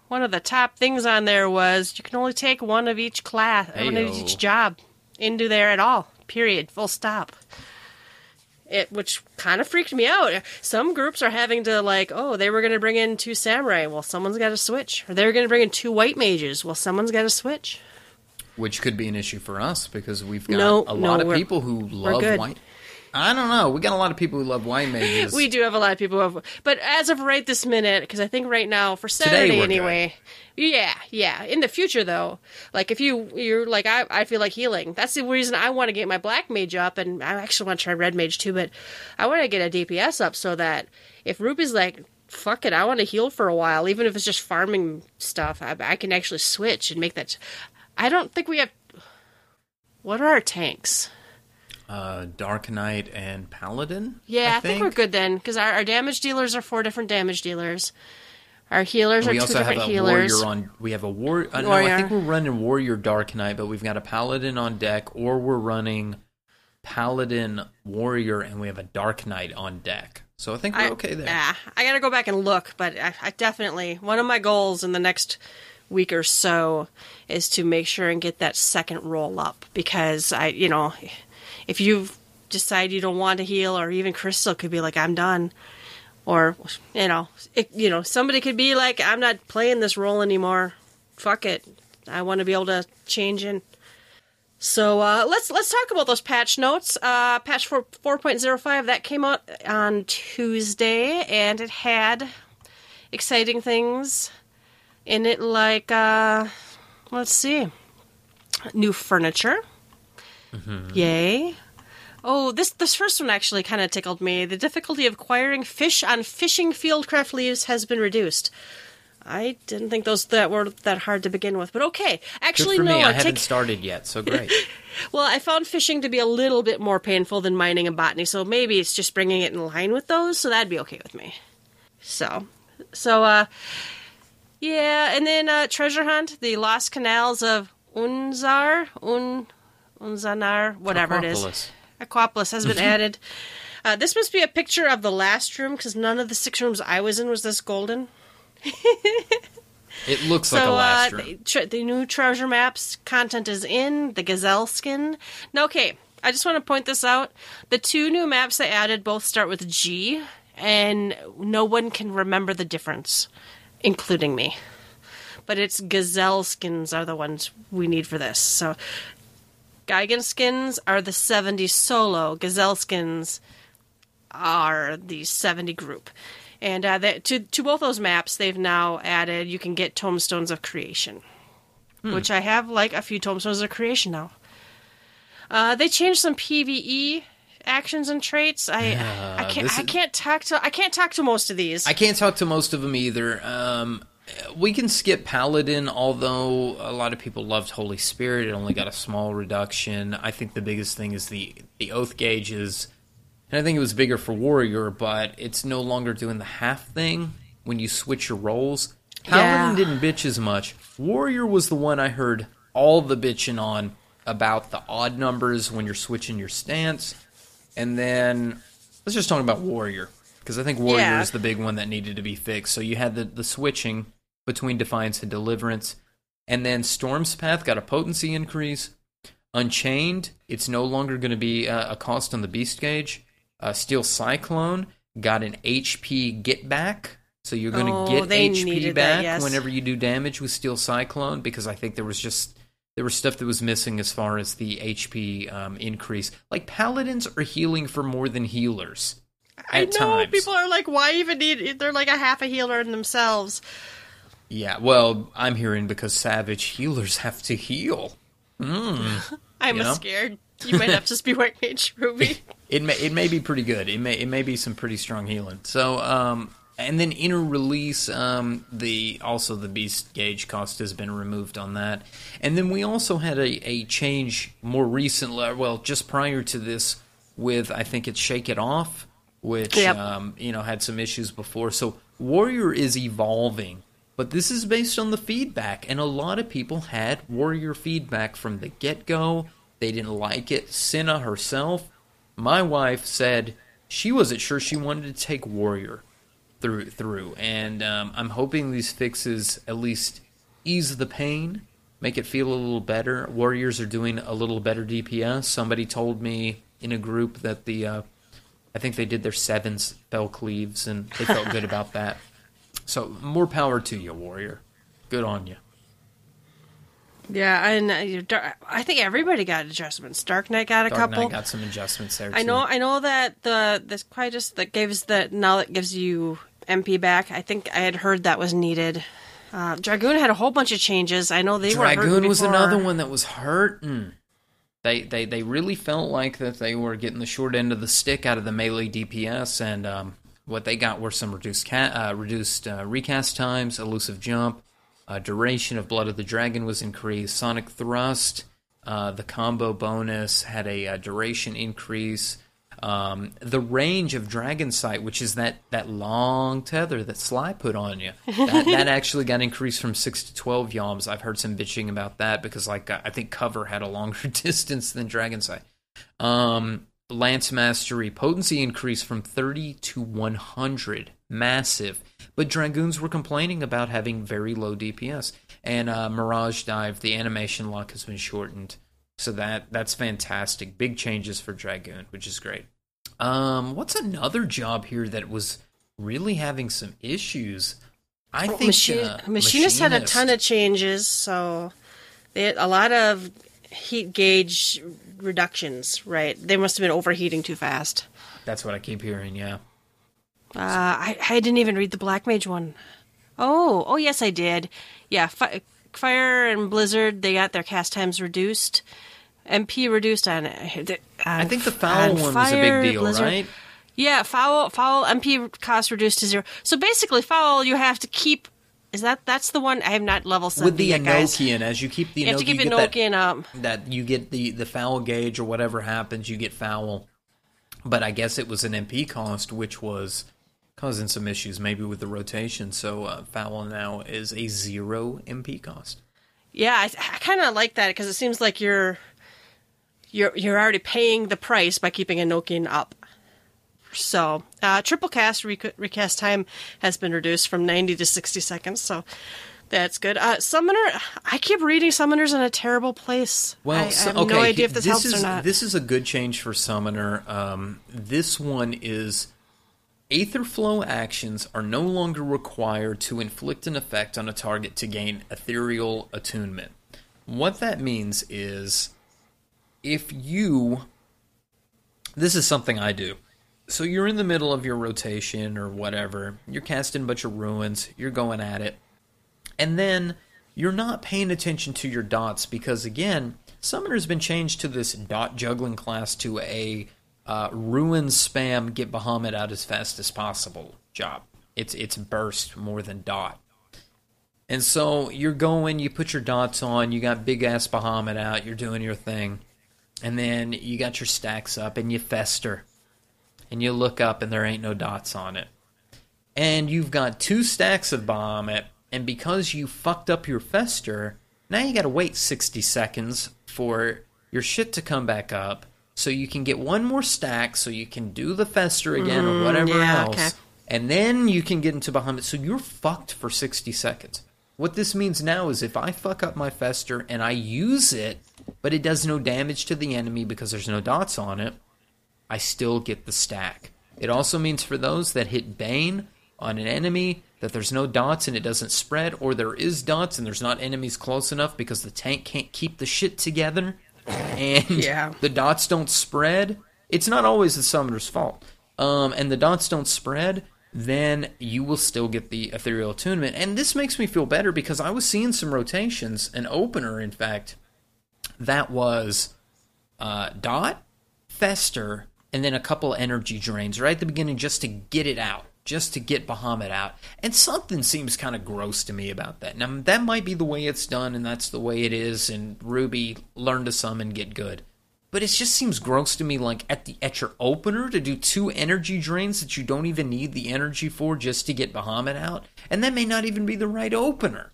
One of the top things on there was you can only take one of each class, one of each job into there at all. Period. Full stop it which kind of freaked me out. Some groups are having to like, oh, they were going to bring in two samurai. Well, someone's got to switch. Or they were going to bring in two white mages. Well, someone's got to switch. which could be an issue for us because we've got No, a no, lot of people who love white. I don't know. We got a lot of people who love wine mages. We do have a lot of people who have, but as of right this minute, because I think right now for Saturday anyway. Yeah, yeah. In the future though, like if you you're like I, I feel like healing. That's the reason I want to get my black mage up, and I actually want to try red mage too. But I want to get a DPS up so that if Ruby's like. Fuck it, I want to heal for a while, even if it's just farming stuff. I, I can actually switch and make that. I don't think we have. What are our tanks? Uh, Dark Knight and Paladin. Yeah, I, think. we're good then, because our, our damage dealers are four different damage dealers. Our healers are two different a healers. warrior on. We have a war. Uh, no, I think we're running warrior Dark Knight, but we've got a paladin on deck, or we're running paladin warrior, and we have a Dark Knight on deck. So I think we're I, okay there. Yeah, I gotta go back and look, but I, I definitely one of my goals in the next week or so is to make sure and get that second roll up because I, you know, if you decide you don't want to heal, or even Crystal could be like, I'm done, or you know, it, you know, somebody could be like, I'm not playing this role anymore. Fuck it, I want to be able to change in. So uh, let's let's talk about those patch notes. Uh, patch four four point zero five that came out on Tuesday, and it had exciting things in it, like uh, let's see, new furniture. Yay! Oh, this this first one actually kind of tickled me. The difficulty of acquiring fish on fishing fieldcraft leves has been reduced. I didn't think those that were that hard to begin with, but okay. Actually, no. I I haven't take started yet, so great. well, I found fishing to be a little bit more painful than mining and botany, so maybe it's just bringing it in line with those, so that'd be okay with me. So, so, uh, yeah, and then uh, treasure hunt, the lost canals of Unzar, Un, Unzanar, whatever it is. Aquapolis has been added. Uh, this must be a picture of the last room because none of the six rooms I was in was this golden. It looks like a last uh, room. the, tre- the new treasure maps content is in the gazelle skin. Now, okay, I just want to point this out. The two new maps they added both start with G, and no one can remember the difference, including me. But it's gazelle skins are the ones we need for this. So, Gaganaskins are the 70 solo. Gazelle skins are the 70 group. And uh, that, to, to both those maps, they've now added you can get Tombstones of creation, which I have like a few Tombstones of creation now. Uh, they changed some PVE actions and traits. I I can't this I can't talk to I can't talk to most of these. I can't talk to most of them either. Um, we can skip Paladin, although a lot of people loved Holy Spirit. It only got a small reduction. I think the biggest thing is the the oath gauges, and I think it was bigger for Warrior, but it's no longer doing the half thing when you switch your roles. Paladin Yeah. didn't bitch as much. Warrior was the one I heard all the bitching on about the odd numbers when you're switching your stance, and then let's just talk about Warrior because I think Warrior Yeah. is the big one that needed to be fixed. So you had the the switching between Defiance and Deliverance, and then Storm's Path got a potency increase. Unchained, it's no longer going to be uh, a cost on the Beast gauge. Uh, Steel Cyclone got an HP get back, so you're going to Oh, get HP back that, yes. whenever you do damage with Steel Cyclone. Because I think there was just there was stuff that was missing as far as the HP um, increase. Like paladins are healing for more than healers. I at know times. people are like, why even need? They're like a half a healer in themselves. Yeah, well, I'm hearing because savage healers have to heal. I'm You know? scared. You might have to be white mage Ruby. It may it may be pretty good. It may it may be some pretty strong healing. So um and then inner release um the also the beast gauge cost has been removed on that. And then we also had a, a change more recently well just prior to this with I think it's Shake It Off which Yep. um you know had some issues before. So Warrior is evolving. But this is based on the feedback, and a lot of people had Warrior feedback from the get go. They didn't like it. Cinna herself, my wife said she wasn't sure she wanted to take Warrior through through, and um, I'm hoping these fixes at least ease the pain, make it feel a little better. Warriors are doing a little better DPS. Somebody told me in a group that the uh, I think they did their seven spell cleaves, and they felt good about that. So more power to you, Warrior. Good on you. Yeah, and uh, I think everybody got adjustments. Dark Knight got a Dark couple. Knight got some adjustments there. I too. know. I know that the this Quietus that gives the now that gives you MP back. I think I had heard that was needed. Uh, Dragoon had a whole bunch of changes. I know they were Dragoon was another one that was hurting. They, they they really felt like that they were getting the short end of the stick out of the melee DPS, and um, what they got were some reduced ca- uh, reduced uh, recast times, elusive jump, uh, duration of Blood of the Dragon was increased, sonic thrust, uh, the combo bonus had a, uh duration increase. Um, the range of Dragon Sight, which is that, that long tether that Sly put on you, that, that actually got increased from six to twelve yalms. I've heard some bitching about that because, like, I think Cover had a longer distance than Dragon Sight. Um, Lance Mastery potency increased from thirty to one hundred, massive. But Dragoons were complaining about having very low DPS, and uh, Mirage Dive, the animation lock has been shortened. So that that's fantastic. Big changes for Dragoon, which is great. Um, what's another job here that was really having some issues? I think Machi- uh, Machinist had a ton of changes, so they had a lot of heat gauge reductions. Right, they must have been overheating too fast. That's what I keep hearing. Yeah. Uh, I I didn't even read the Black Mage one. Oh, oh yes, I did. Yeah, fi- Fire and Blizzard they got their cast times reduced. MP reduced on. I I think the foul one was a big deal, right? Yeah, foul foul MP cost reduced to zero. So basically, foul you have to keep. Is that that's the one I have not level set With the yet, guys. As you keep the You have to keep you get that- up. that you get the the foul gauge or whatever happens, you get foul. But I guess it was an MP cost, which was causing some issues, maybe with the rotation. So uh, foul now is a zero MP cost. Yeah, I, I kind of like that because it seems like you're you're you're already paying the price by keeping Enochian up. So, uh, triple cast rec- recast time has been reduced from 90 to 60 seconds, so that's good. Uh, Summoner, I keep reading Summoner's in a terrible place. Well, I, so- I have okay, no idea if this, helps is, or not. This is a good change for Summoner. Um, this one is Aether Flow actions are no longer required to inflict an effect on a target to gain Aethertrail attunement. What that means is if you. This is something I do. So you're in the middle of your rotation or whatever, you're casting a bunch of ruins, you're going at it. And then you're not paying attention to your dots because again summoner's been changed to this dot juggling class to a uh, ruin spam get bahamut out as fast as possible job. It's it's burst more than dot. And so you're going you put your dots on you got big ass bahamut out you're doing your thing. And then you got your stacks up and you fester and you look up and there ain't no dots on it and you've got two stacks of Bahamut, and because you fucked up your Fester, now you gotta wait 60 seconds for your shit to come back up so you can get one more stack so you can do the Fester again or whatever Mm, yeah, else. okay. And then you can get into Bahamut. So you're fucked for 60 seconds. What this means now is if I fuck up my Fester and I use it, but it does no damage to the enemy because there's no dots on it, I still get the stack. It also means for those that hit Bane on an enemy that there's no dots and it doesn't spread, or there is dots and there's not enemies close enough because the tank can't keep the shit together and Yeah. the dots don't spread. It's not always the summoner's fault. Um, and the dots don't spread, then you will still get the Aethertrail attunement. And this makes me feel better because I was seeing some rotations, an opener, in fact, that was uh, dot, fester, and then a couple energy drains right at the beginning just to get it out, just to get Bahamut out. And something seems kind of gross to me about that. Now, that might be the way it's done, and that's the way it is, and Ruby learn to summon, get good. But it just seems gross to me, like at the at your opener to do two energy drains that you don't even need the energy for just to get Bahamut out, and that may not even be the right opener.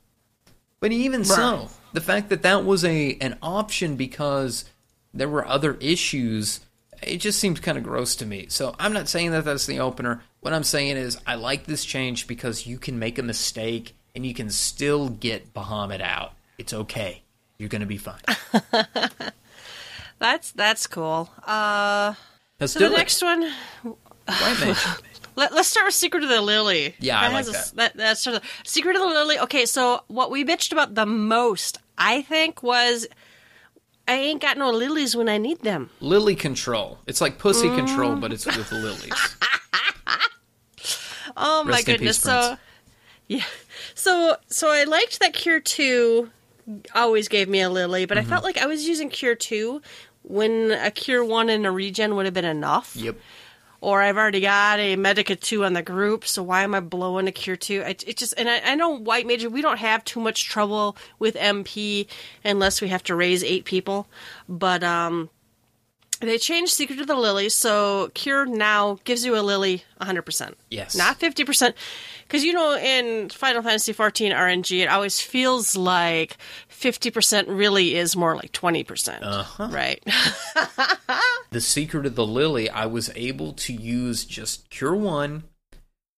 But even so, the fact that that was a an option because there were other issues, it just seems kind of gross to me. So I'm not saying that that's the opener. What I'm saying is I like this change because you can make a mistake and you can still get Bahamut out. It's okay. You're gonna be fine. That's that's cool. Uh, Let's so the it. next one, Let, us start with Secret of the Lily. Yeah, I like that. That. That's sort of Secret of the Lily. Okay, so what we bitched about the most, I think, was I ain't got no lilies when I need them. Lily control. It's like pussy mm. control, but it's with lilies. oh my goodness! Peace, so yeah, so so I liked that Cure Two always gave me a lily, but mm-hmm. I felt like I was using Cure Two when a Cure One and a Regen would have been enough. Yep or I've already got a Medica 2 on the group, so why am I blowing a Cure 2? It, it just, and I, I, know White Mage, we don't have too much trouble with MP unless we have to raise eight people, but, um, they changed Secret of the Lily, so Cure now gives you a lily 100%. Yes. Not 50%. Because, you know, in Final Fantasy XIV RNG, it always feels like 50% really is more like 20%. Uh-huh. Right. the Secret of the Lily, I was able to use just Cure 1,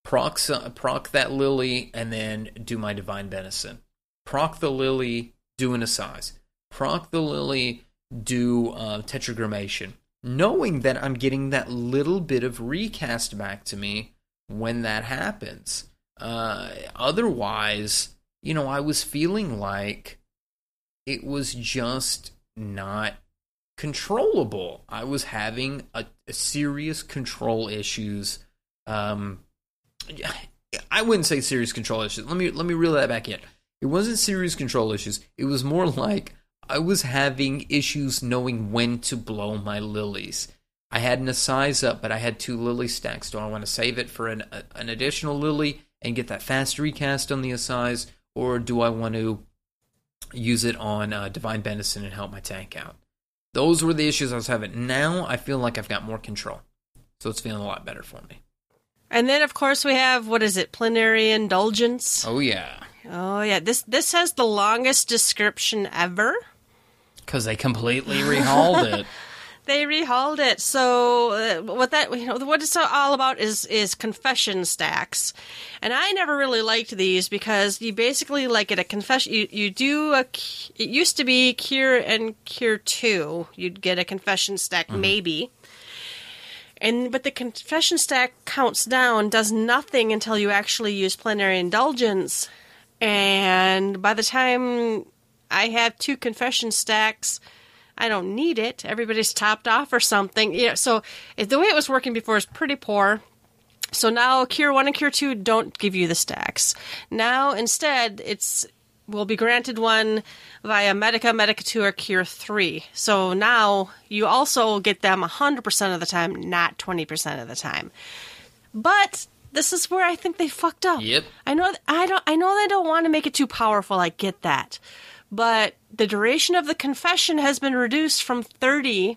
proc, proc that lily, and then do my Divine Benison. Proc the lily, do an Assize. Proc the lily, do uh, tetragrammaton, knowing that I'm getting that little bit of recast back to me when that happens. Uh, otherwise, you know, I was feeling like it was just not controllable. I was having a, a serious control issues. Um, I wouldn't say serious control issues. Let me let me reel that back in. It wasn't serious control issues. It was more like I was having issues knowing when to blow my lilies. I had an Assize up, but I had two lily stacks. Do I want to save it for an, a, an additional lily and get that fast recast on the Assize, or do I want to use it on uh, Divine Benison and help my tank out? Those were the issues I was having. Now I feel like I've got more control, so it's feeling a lot better for me. And then, of course, we have what is it? Plenary indulgence. Oh yeah. Oh yeah. This this has the longest description ever. Because they completely rehauled it. they rehauled it. So uh, what that you know what it's all about is is confession stacks, and I never really liked these because you basically like at a confession you you do a it used to be cure and cure two you'd get a confession stack mm-hmm. maybe. And but the confession stack counts down, does nothing until you actually use plenary indulgence. And by the time I have two confession stacks. I don't need it. Everybody's topped off or something. Yeah, so the way it was working before is pretty poor. So now Cure 1 and Cure 2 don't give you the stacks. Now instead it's will be granted one via Medica, Medica 2, or Cure 3. So now you also get them 100% of the time, not 20% of the time. But this is where I think they fucked up. Yep. I know I don't I know they don't want to make it too powerful. I get that but the duration of the confession has been reduced from 30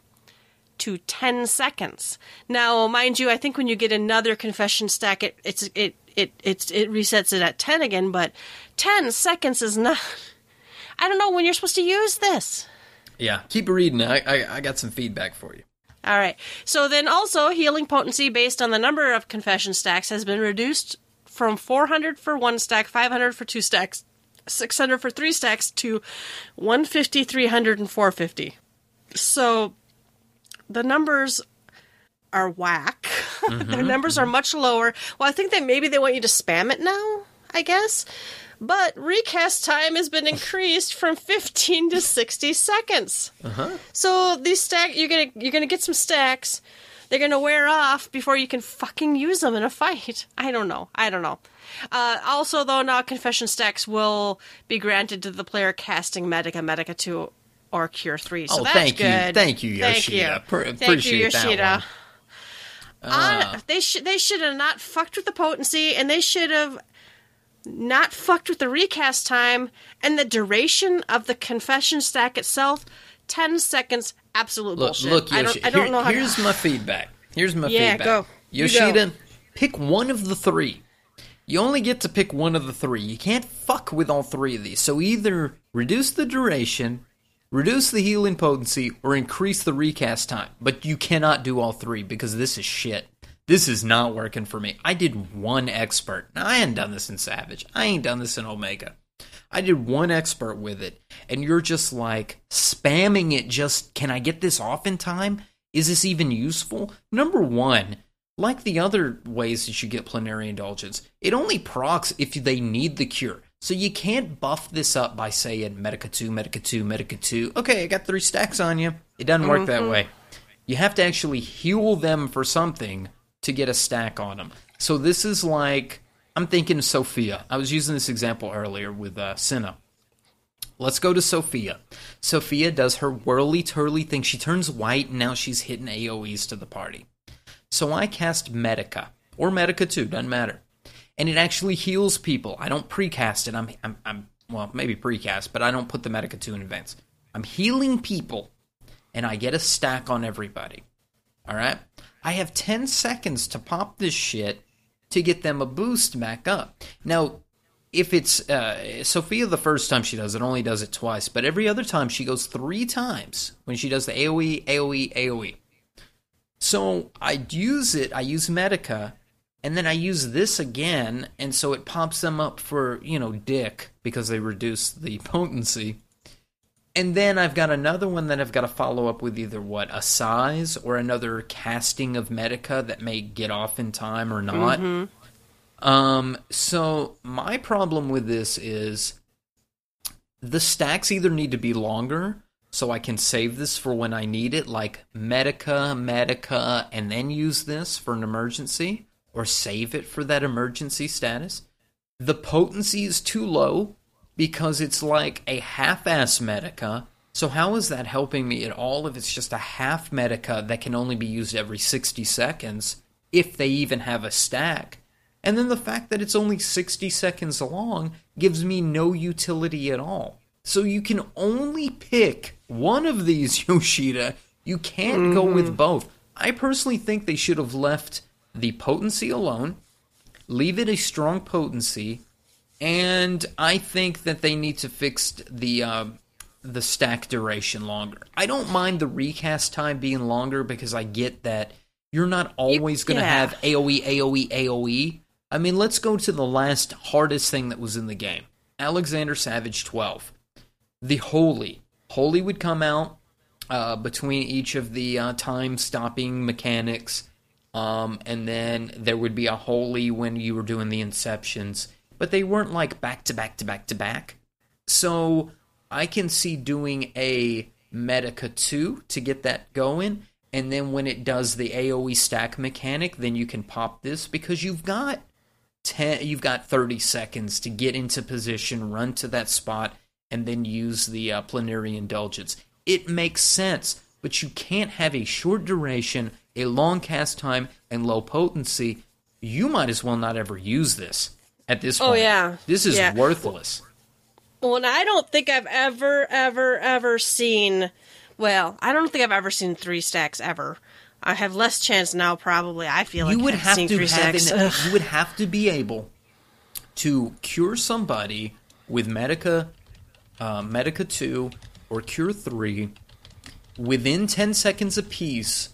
to 10 seconds. Now, mind you, I think when you get another confession stack, it it's it it it, it resets it at 10 again, but 10 seconds is not I don't know when you're supposed to use this. Yeah, keep reading. I, I, I got some feedback for you. All right. So then also healing potency based on the number of confession stacks has been reduced from 400 for one stack, 500 for two stacks, 600 for three stacks to 150, 300, and 450. So the numbers are whack. Mm-hmm, the numbers mm-hmm. are much lower. Well, I think that maybe they want you to spam it now, I guess. But recast time has been increased from 15 to 60 seconds. Uh-huh. So these stack you're gonna you're gonna get some stacks. They're gonna wear off before you can fucking use them in a fight. I don't know. I don't know. Uh, also, though, now confession stacks will be granted to the player casting Medica, Medica 2, or Cure 3. So oh, that's thank good. you. Thank you, Yoshida. Thank you, Pr- thank you, Yoshida. Uh, they should they should have not fucked with the potency, and they should have not fucked with the recast time and the duration of the confession stack itself. Ten seconds, absolute look, bullshit. Look, Yoshi, I don't, I don't here, know how. Here's to... my feedback. Here's my yeah, feedback. Go. Yoshida, go. pick one of the three. You only get to pick one of the three. You can't fuck with all three of these. So either reduce the duration, reduce the healing potency, or increase the recast time. But you cannot do all three because this is shit. This is not working for me. I did one expert. Now, I ain't done this in Savage. I ain't done this in Omega. I did one expert with it, and you're just like spamming it. Just can I get this off in time? Is this even useful? Number one, like the other ways that you get plenary indulgence, it only procs if they need the cure. So you can't buff this up by saying Medica 2, Medica 2, Medica 2. Okay, I got three stacks on you. It doesn't work that mm-hmm. way. You have to actually heal them for something to get a stack on them. So this is like, I'm thinking of Sophia. I was using this example earlier with uh, Senna. Let's go to Sophia. Sophia does her whirly twirly thing. She turns white and now she's hitting AoEs to the party. So I cast Medica, or Medica 2, doesn't matter. And it actually heals people. I don't precast it. I'm, I'm, I'm well, maybe precast, but I don't put the Medica 2 in advance. I'm healing people, and I get a stack on everybody. All right? I have 10 seconds to pop this shit to get them a boost back up. Now, if it's uh, Sophia the first time she does it, only does it twice, but every other time she goes three times when she does the AoE, AoE, AoE. So I use it, I use Medica, and then I use this again, and so it pops them up for, you know, dick because they reduce the potency. And then I've got another one that I've got to follow up with either what, Assize or another casting of Medica that may get off in time or not. Mm-hmm. Um, so my problem with this is the stacks either need to be longer so I can save this for when I need it, like Medica, Medica, and then use this for an emergency, or save it for that emergency status. The potency is too low because it's like a half ass Medica. So, how is that helping me at all if it's just a half Medica that can only be used every 60 seconds, if they even have a stack? And then the fact that it's only 60 seconds long gives me no utility at all. So you can only pick one of these Yoshida. You can't mm-hmm. go with both. I personally think they should have left the potency alone, leave it a strong potency, and I think that they need to fix the uh, the stack duration longer. I don't mind the recast time being longer because I get that you're not always going to yeah. have AOE, AOE, AOE. I mean, let's go to the last hardest thing that was in the game Alexander Savage 12 the Holy. Holy would come out uh, between each of the uh, time stopping mechanics, um, and then there would be a Holy when you were doing the Inceptions, but they weren't like back to back to back to back. So I can see doing a Medica 2 to get that going. And then when it does the AoE stack mechanic, then you can pop this because you've got 10 you've got 30 seconds to get into position, run to that spot and then use the uh, plenary indulgence. It makes sense, but you can't have a short duration, a long cast time, and low potency. You might as well not ever use this at this oh, point. Oh, yeah. This is yeah. worthless. Well, and I don't think I've ever, ever, ever seen. Well, I don't think I've ever seen three stacks ever. I have less chance now. Probably, I feel like you would I've have to have an, you would have to be able to cure somebody with Medica uh, Medica 2 or Cure 3 within 10 seconds apiece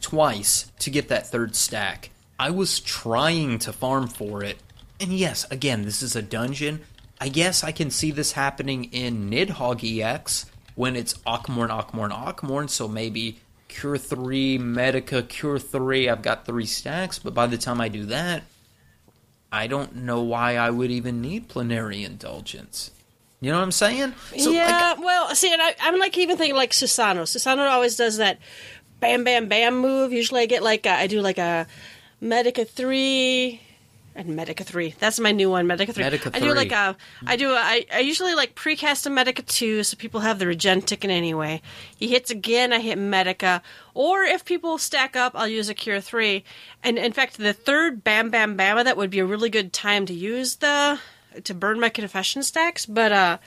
twice to get that third stack. I was trying to farm for it. And yes, again, this is a dungeon. I guess I can see this happening in Nidhogg EX when it's Akh Morn, Akmorn, Akh Morn. So maybe Cure 3, Medica, Cure 3. I've got three stacks, but by the time I do that, I don't know why I would even need Plenary Indulgence. You know what I'm saying? So, yeah. Like, well, see, and I, am like even thinking like Susano. Susano always does that bam, bam, bam move. Usually, I get like a, I do like a Medica three and Medica three. That's my new one, Medica three. Medica 3. I do like a, I do a, I, I usually like precast a Medica two, so people have the regen ticket anyway. He hits again, I hit Medica, or if people stack up, I'll use a Cure three. And in fact, the third Bam Bam Bam that would be a really good time to use the to burn my confession stacks, but uh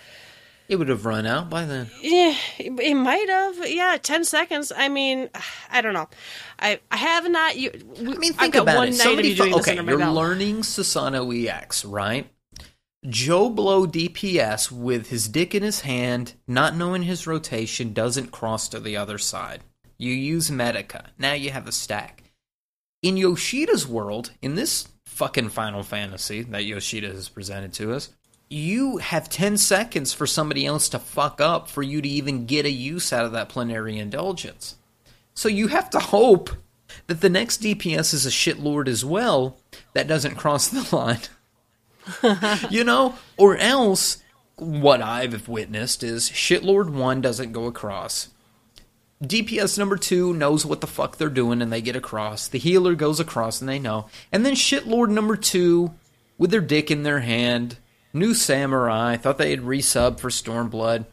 it would have run out by then. Yeah, it might have. Yeah, ten seconds. I mean, I don't know. I I have not. You, I mean, think about it. Somebody, fu- okay, you're belt. learning Susano EX, right? Joe Blow DPS with his dick in his hand, not knowing his rotation, doesn't cross to the other side. You use Medica. Now you have a stack. In Yoshida's world, in this fucking Final Fantasy that Yoshida has presented to us, you have 10 seconds for somebody else to fuck up for you to even get a use out of that plenary indulgence. So you have to hope that the next DPS is a shitlord as well that doesn't cross the line. you know? Or else, what I've witnessed is shitlord 1 doesn't go across. DPS number 2 knows what the fuck they're doing and they get across. The healer goes across and they know. And then shitlord number 2 with their dick in their hand, new samurai, thought they had resub for Stormblood,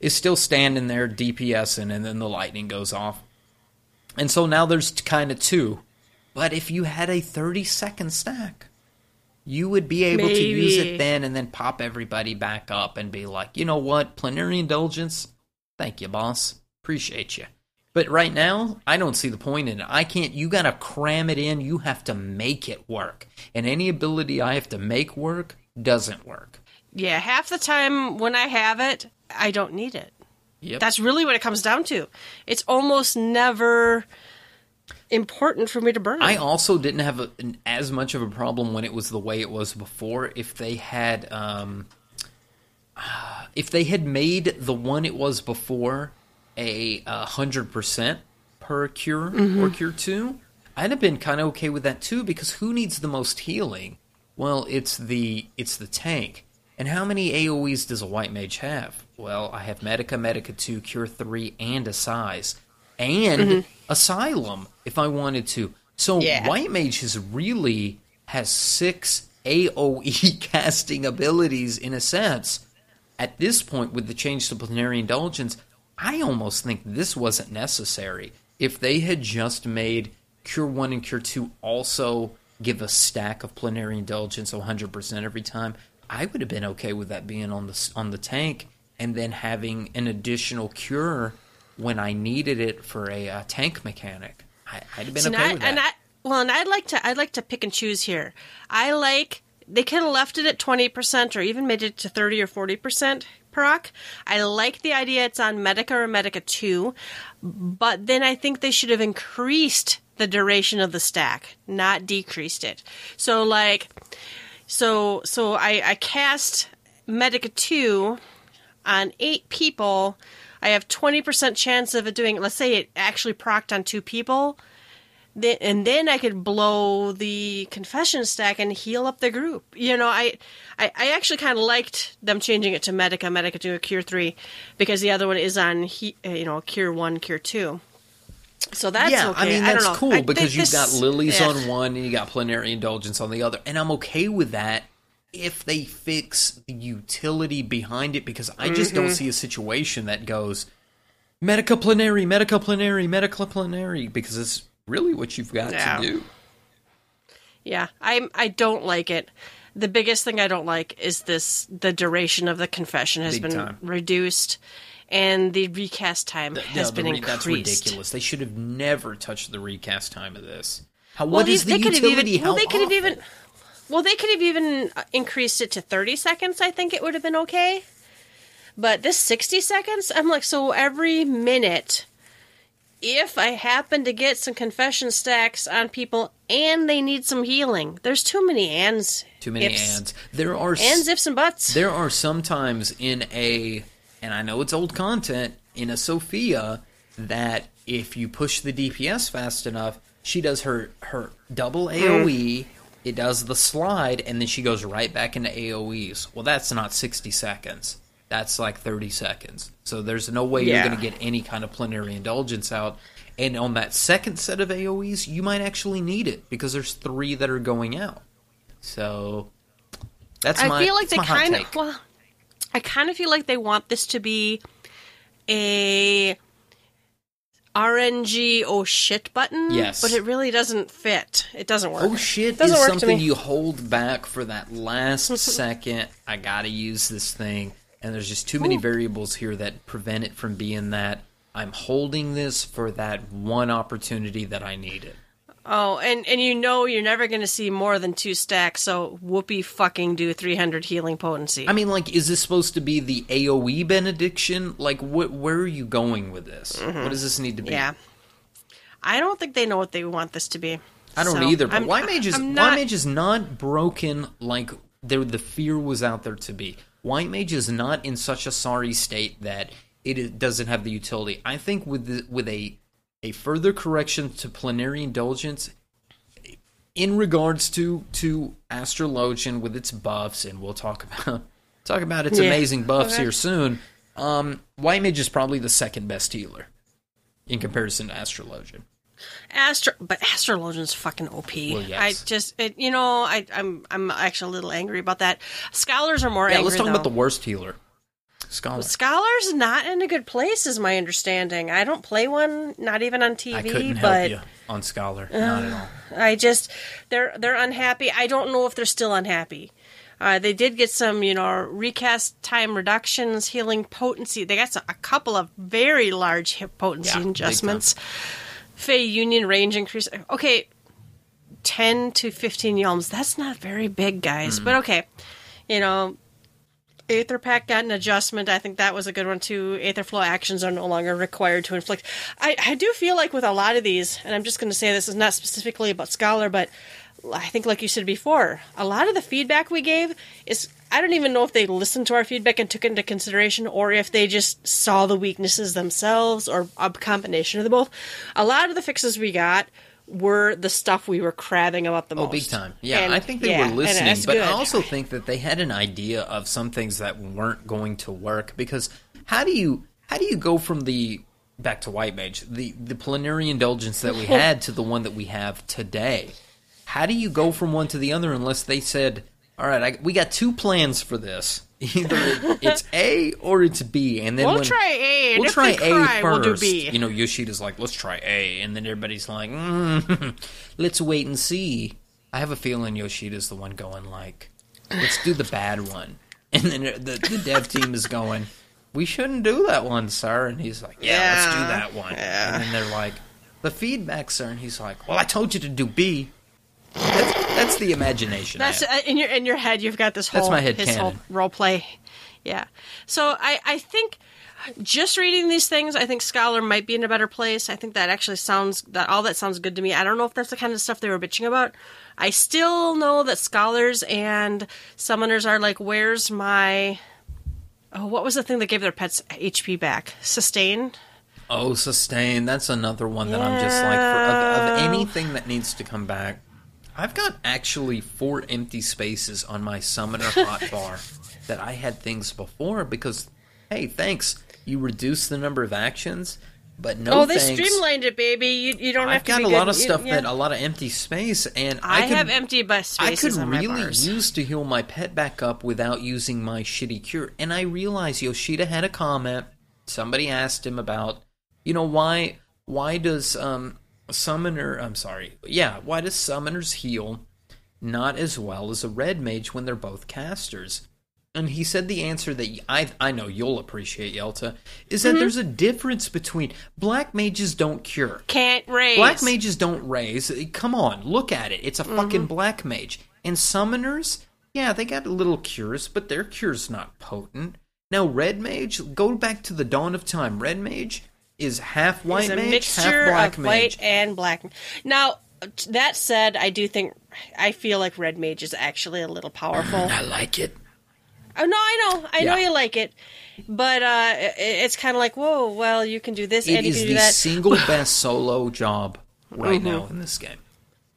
is still standing there DPSing and then the lightning goes off. And so now there's kind of two. But if you had a 30 second stack, you would be able to use it then and then pop everybody back up and be like, you know what, plenary indulgence, thank you, boss. Appreciate you. But right now, I don't see the point in it. I can't, you gotta cram it in, you have to make it work. And any ability I have to make work doesn't work. Yeah, half the time when I have it, I don't need it. Yep. That's really what it comes down to. It's almost never important for me to burn. I also didn't have a, an, as much of a problem when it was the way it was before. If they had, um, if they had made the one it was before a hundred percent per cure or cure two, I'd have been kind of okay with that too. Because who needs the most healing? Well, it's the it's the tank. And how many AOE's does a white mage have? Well, I have Medica, Medica 2, Cure 3, and Assize. And mm-hmm. Asylum, if I wanted to. So Yeah. White Mage has really has six AOE casting abilities in a sense. At this point, with the change to Plenary Indulgence, I almost think this wasn't necessary. If they had just made Cure 1 and Cure 2 also give a stack of Plenary Indulgence 100% every time, I would have been okay with that being on the on the tank and then having an additional cure when I needed it for a uh, tank mechanic. I, I'd have been See, okay I- with that. And I, well, and I'd like to, I'd like to pick and choose here. I like they could have left it at twenty percent or even made it to thirty or forty percent proc. I like the idea it's on Medica or Medica two, but then I think they should have increased the duration of the stack, not decreased it. So like, so so I, I cast Medica two on eight people. I have twenty percent chance of it doing. Let's say it actually procced on two people then, and then I could blow the confession stack and heal up the group. You know, I I, I actually kind of liked them changing it to Medica, Medica to a Cure three, because the other one is on he, uh, you know Cure one, Cure two. So that's yeah, okay. I mean that's know. cool I because you've this- got lilies Ugh. on one and you got plenary indulgence on the other, and I'm okay with that if they fix the utility behind it because I just Mm-hmm. don't see a situation that goes medica plenary, medica plenary, medica plenary because it's really what you've got Yeah. to do. Yeah, I I don't like it. The biggest thing I don't like is this: the duration of the confession has Big been time. reduced, and the recast time No, has the been re- increased. That's ridiculous. They should have never touched the recast time of this. How, Well, what they, is the they could have utility? even. Well, they could have even. Well, they could have even increased it to thirty seconds. I think it would have been okay. But this sixty seconds, I'm like, so every minute, if I happen to get some confession stacks on people and they need some healing, there's too many ands. Too many ifs. ands. There are Ands, ifs, and buts. There are sometimes in a, and I know it's old content, in a Sophia that if you push the DPS fast enough, she does her, her double hmm. AoE, it does the slide, and then she goes right back into AoEs. Well, that's not 60 seconds. That's like 30 seconds. So there's no way Yeah. you're going to get any kind of plenary indulgence out. And on that second set of AoEs, you might actually need it because there's three that are going out. So that's I my, feel like that's they kind of well, I kind of feel like they want this to be a RNG oh shit button. Yes. but it really doesn't fit. It doesn't work. Oh shit Doesn't is work something you hold back for that last second. I gotta use this thing, and there's just too many variables here that prevent it from being that. I'm holding this for that one opportunity that I needed. Oh, and and you know you're never going to see more than two stacks. So whoopee fucking do 300 healing potency. I mean, like, is this supposed to be the AOE benediction? Like, wh- where are you going with this? What does this need to be? Mm-hmm. yeah, I don't think they know what they want this to be. I don't So, either. But I'm- White Mage is not- Mage is not broken like there the fear was out there to be. White Mage is not in such a sorry state that it doesn't have the utility. I think with the, with a a further correction to plenary indulgence in regards to to astrologian with its buffs, and we'll talk about talk about its Yeah. amazing buffs Okay. here soon. Um, White Mage is probably the second best healer in comparison to astrologian. Astro, but Astrologian's fucking OP. Well, yes. I just, it, you know, I, I'm, I'm actually a little angry about that. Scholars are more Yeah, angry. let's talk about the worst healer, Scholar. Scholars not in a good place, is my understanding. I don't play one, not even on TV. I couldn't help but you on Scholar, not at all. I just they're they're unhappy. I don't know if they're still unhappy. Uh, they did get some, you know, recast time reductions, healing potency. They got some, a couple of very large hip potency Yeah, adjustments. Fey Union range increase. Okay, ten to fifteen yalms. That's not very big, guys. Mm. But okay, you know, Aetherpact got an adjustment. I think that was a good one too. Aether Flow actions are no longer required to inflict. I, I do feel like with a lot of these, and I'm just going to say this is not specifically about Scholar, but I think, like you said before, a lot of the feedback we gave is. I don't even know if they listened to our feedback and took it into consideration, or if they just saw the weaknesses themselves, or a combination of the both. A lot of the fixes we got were the stuff we were crabbing about the Oh, most. Oh, big time. Yeah, And- I think they yeah, were listening, but I also think that they had an idea of some things that weren't going to work because how do you how do you go from the back to white mage, the the plenary indulgence that we had to the one that we have today? How do you go from one to the other unless they said, "All right, I, we got two plans for this. Either it's A or it's B," and then We'll when, try A, and we'll try A cry, first. we'll do B. You know, Yoshida's like, let's try A, and then everybody's like, mm, let's wait and see. I have a feeling Yoshida's the one going like, let's do the bad one, and then the the dev team is going, we shouldn't do that one, sir, and he's like, yeah, let's do that one, and then they're like, the feedback, sir, and he's like, well, I told you to do B. That's, that's the imagination. That's uh, in your in your head. You've got this whole That's my head his whole role play. Yeah. So I I think just reading these things, I think Scholar might be in a better place. I think that actually sounds that all that sounds good to me. I don't know if that's the kind of stuff they were bitching about. I still know that scholars and summoners are like, where's my Oh, what was the thing that gave their pets HP back? Sustain? Oh, sustain. That's another one that I'm just like for of, of anything that needs to come back. I've got actually four empty spaces on my summoner hotbar that I had things before because hey, thanks. You reduce the number of actions, but no oh, they thanks. streamlined it, baby. You you don't have I've got a good. lot of You- stuff yeah. that a lot of empty space, and I, I, could, have empty bus I could spaces on my really use to heal my pet back up without using my shitty cure. And I realized Yoshida had a comment. Somebody asked him about, you know, why why does um summoner I'm sorry. Yeah, why does summoners heal not as well as a red mage when they're both casters? And he said the answer that I I know you'll appreciate Yelta is Mm-hmm. that there's a difference between black mages don't cure. Can't raise. Black mages don't raise. Come on, look at it. It's a fucking Mm-hmm. black mage. And summoners, yeah, they got little cures, but their cure's not potent. Now, red mage, go back to the dawn of time. Red mage is half white It's a mage, mixture half black of mage. white and black. Now, that said, I do think I feel like red mage is actually a little powerful. I like it. oh no, I know, I know you like it, but uh, it, it's kind of like, whoa, well, you can do this It and you is can the do that. single best solo job right now Mm-hmm. in this game.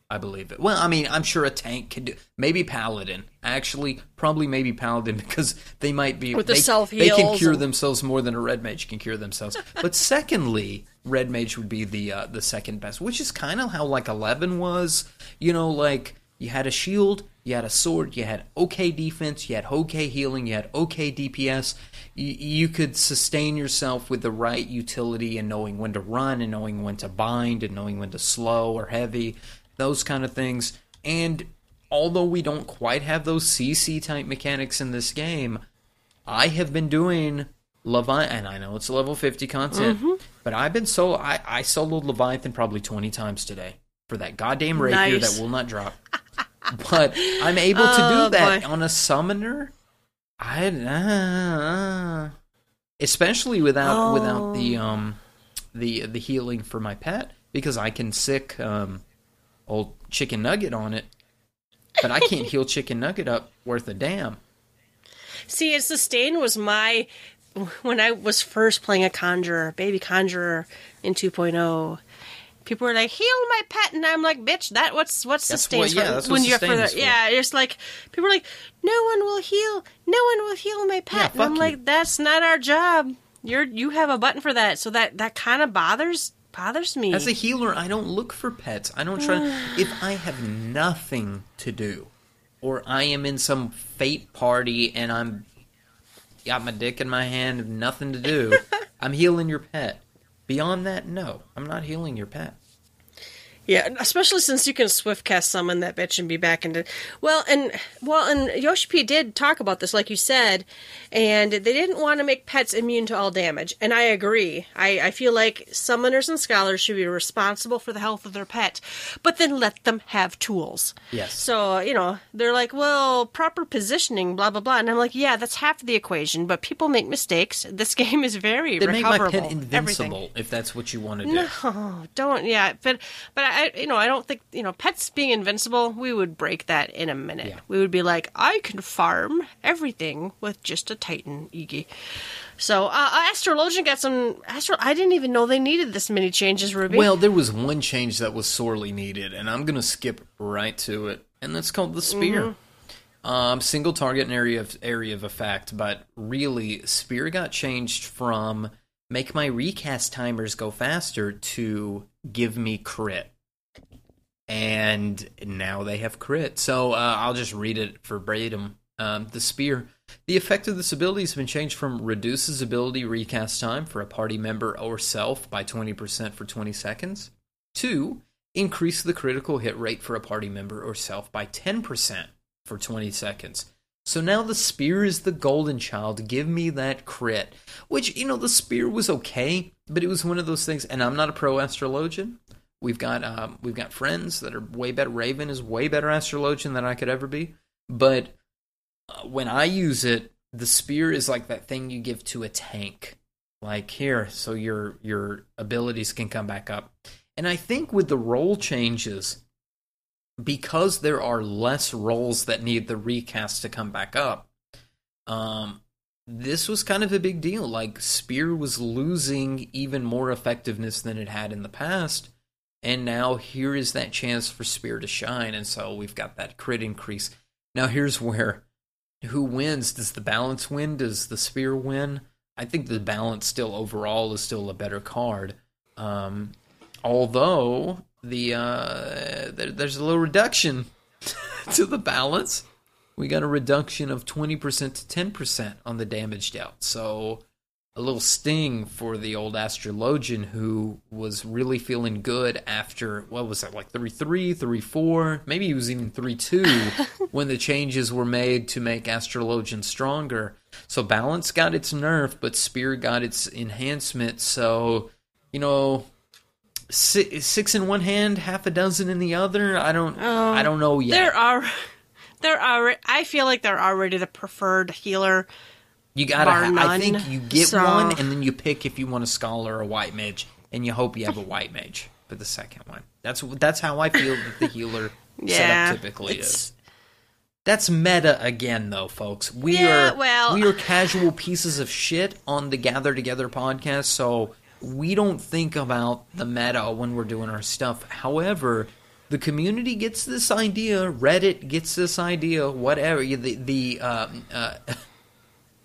I believe it. Well, I mean, I'm sure a tank could do. Maybe paladin. Actually, probably maybe paladin because they might be With the they, self-heals They can cure and- themselves more than a red mage can cure themselves. but secondly, red mage would be the uh, the second best, which is kind of how like eleven was. You know, like you had a shield, you had a sword, you had okay defense, you had okay healing, you had okay DPS. You, you could sustain yourself with the right utility and knowing when to run and knowing when to bind and knowing when to slow or heavy, those kind of things. And although we don't quite have those CC type mechanics in this game, I have been doing Leviathan, and I know it's level 50 content, Mm-hmm. but I've been so I, I soloed Leviathan probably 20 times today for that goddamn rapier Nice. that will not drop. but I'm able to Oh, do that boy. on a summoner. I uh, especially without without the Oh. um the the healing for my pet because I can sick um old chicken nugget on it, but I can't heal chicken nugget up worth a damn. See, and sustain was my when I was first playing a conjurer, baby conjurer in 2.0. people were like, "Heal my pet," and I'm like, "Bitch, that what's what sustains what- yeah, that's when you're sustain for. Yeah, it's like people are like, "No one will heal. No one will heal my pet," and I'm you. like, "That's not our job. You're you have a button for that." So that that kind of bothers bothers me. As a healer, I don't look for pets. I don't try. if I have nothing to do, or I am in some fate party and I'm got my dick in my hand, nothing to do, I'm healing your pet. Beyond that, no, I'm not healing your pet. Yeah, especially since you can swift cast summon that bitch and be back into well, and well, and Yoshi P did talk about this, like you said, and they didn't want to make pets immune to all damage, and I agree. I, I feel like summoners and scholars should be responsible for the health of their pet, but then let them have tools. Yes. So you know they're like, well, proper positioning, blah blah blah, and I'm like, yeah, that's half of the equation, but people make mistakes. This game is very Then make my recoverable. pet everything. invincible if that's what you want to do. No, don't. Yeah, but but I, you know, I don't think you know pets being invincible. We would break that in a minute. Yeah. We would be like, I can farm everything with just a Titan Egi. So uh, Astrologian got some Astro. I didn't even know they needed this many changes, Ruby. Well, there was one change that was sorely needed, and I'm going to skip right to it, and that's called the spear. Um, single target and area of area of effect, but really, spear got changed from make my recast timers go faster to give me crit, and now they have crit. So uh, I'll just read it verbatim. Um, the spear. The effect of this ability has been changed from reduces ability recast time for a party member or self by 20% for 20 seconds to increase the critical hit rate for a party member or self by 10% for 20 seconds. So now the spear is the golden child. Give me that crit. Which, you know, the spear was okay, but it was one of those things, and I'm not a pro astrologian. We've got um, we've got friends that are way better. Raven is way better astrologian than I could ever be. But uh, when I use it, the spear is like that thing you give to a tank. Like here, so your your abilities can come back up. And I think with the role changes, because there are less roles that need the recast to come back up, um, this was kind of a big deal. Like Spear was losing even more effectiveness than it had in the past, and now here is that chance for Spear to shine. And so we've got that crit increase. Now here's where who wins? Does the balance win? Does the Spear win? I think the balance still overall is still a better card. Um, although the uh, there, there's a little reduction to the balance. We got a reduction of 20% to 10% on the damage dealt. So a little sting for the old astrologian who was really feeling good after what was that like 3-3 3-4 maybe he was even 3-2 when the changes were made to make astrologian stronger so balance got its nerf but spear got its enhancement so you know six, six in one hand half a dozen in the other i don't oh, i don't know yet there are there are. I feel like they're already the preferred healer. You gotta. Ha- I think you get So- one, and then you pick if you want a scholar or a white mage, and you hope you have a white mage for the second one. That's that's how I feel that the healer Yeah, setup typically is. That's meta again, though, folks. We Yeah, are well- we are casual pieces of shit on the Gather Together podcast, so we don't think about the meta when we're doing our stuff. However, the community gets this idea, Reddit gets this idea, whatever. The the um, uh,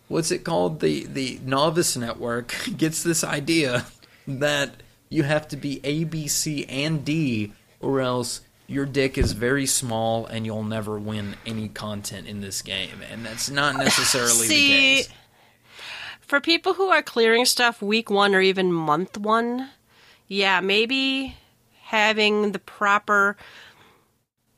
what's it called? The the novice network gets this idea that you have to be A, B, C, and D, or else your dick is very small and you'll never win any content in this game. And that's not necessarily the See, case. for people who are clearing stuff week one or even month one, yeah, maybe having the proper,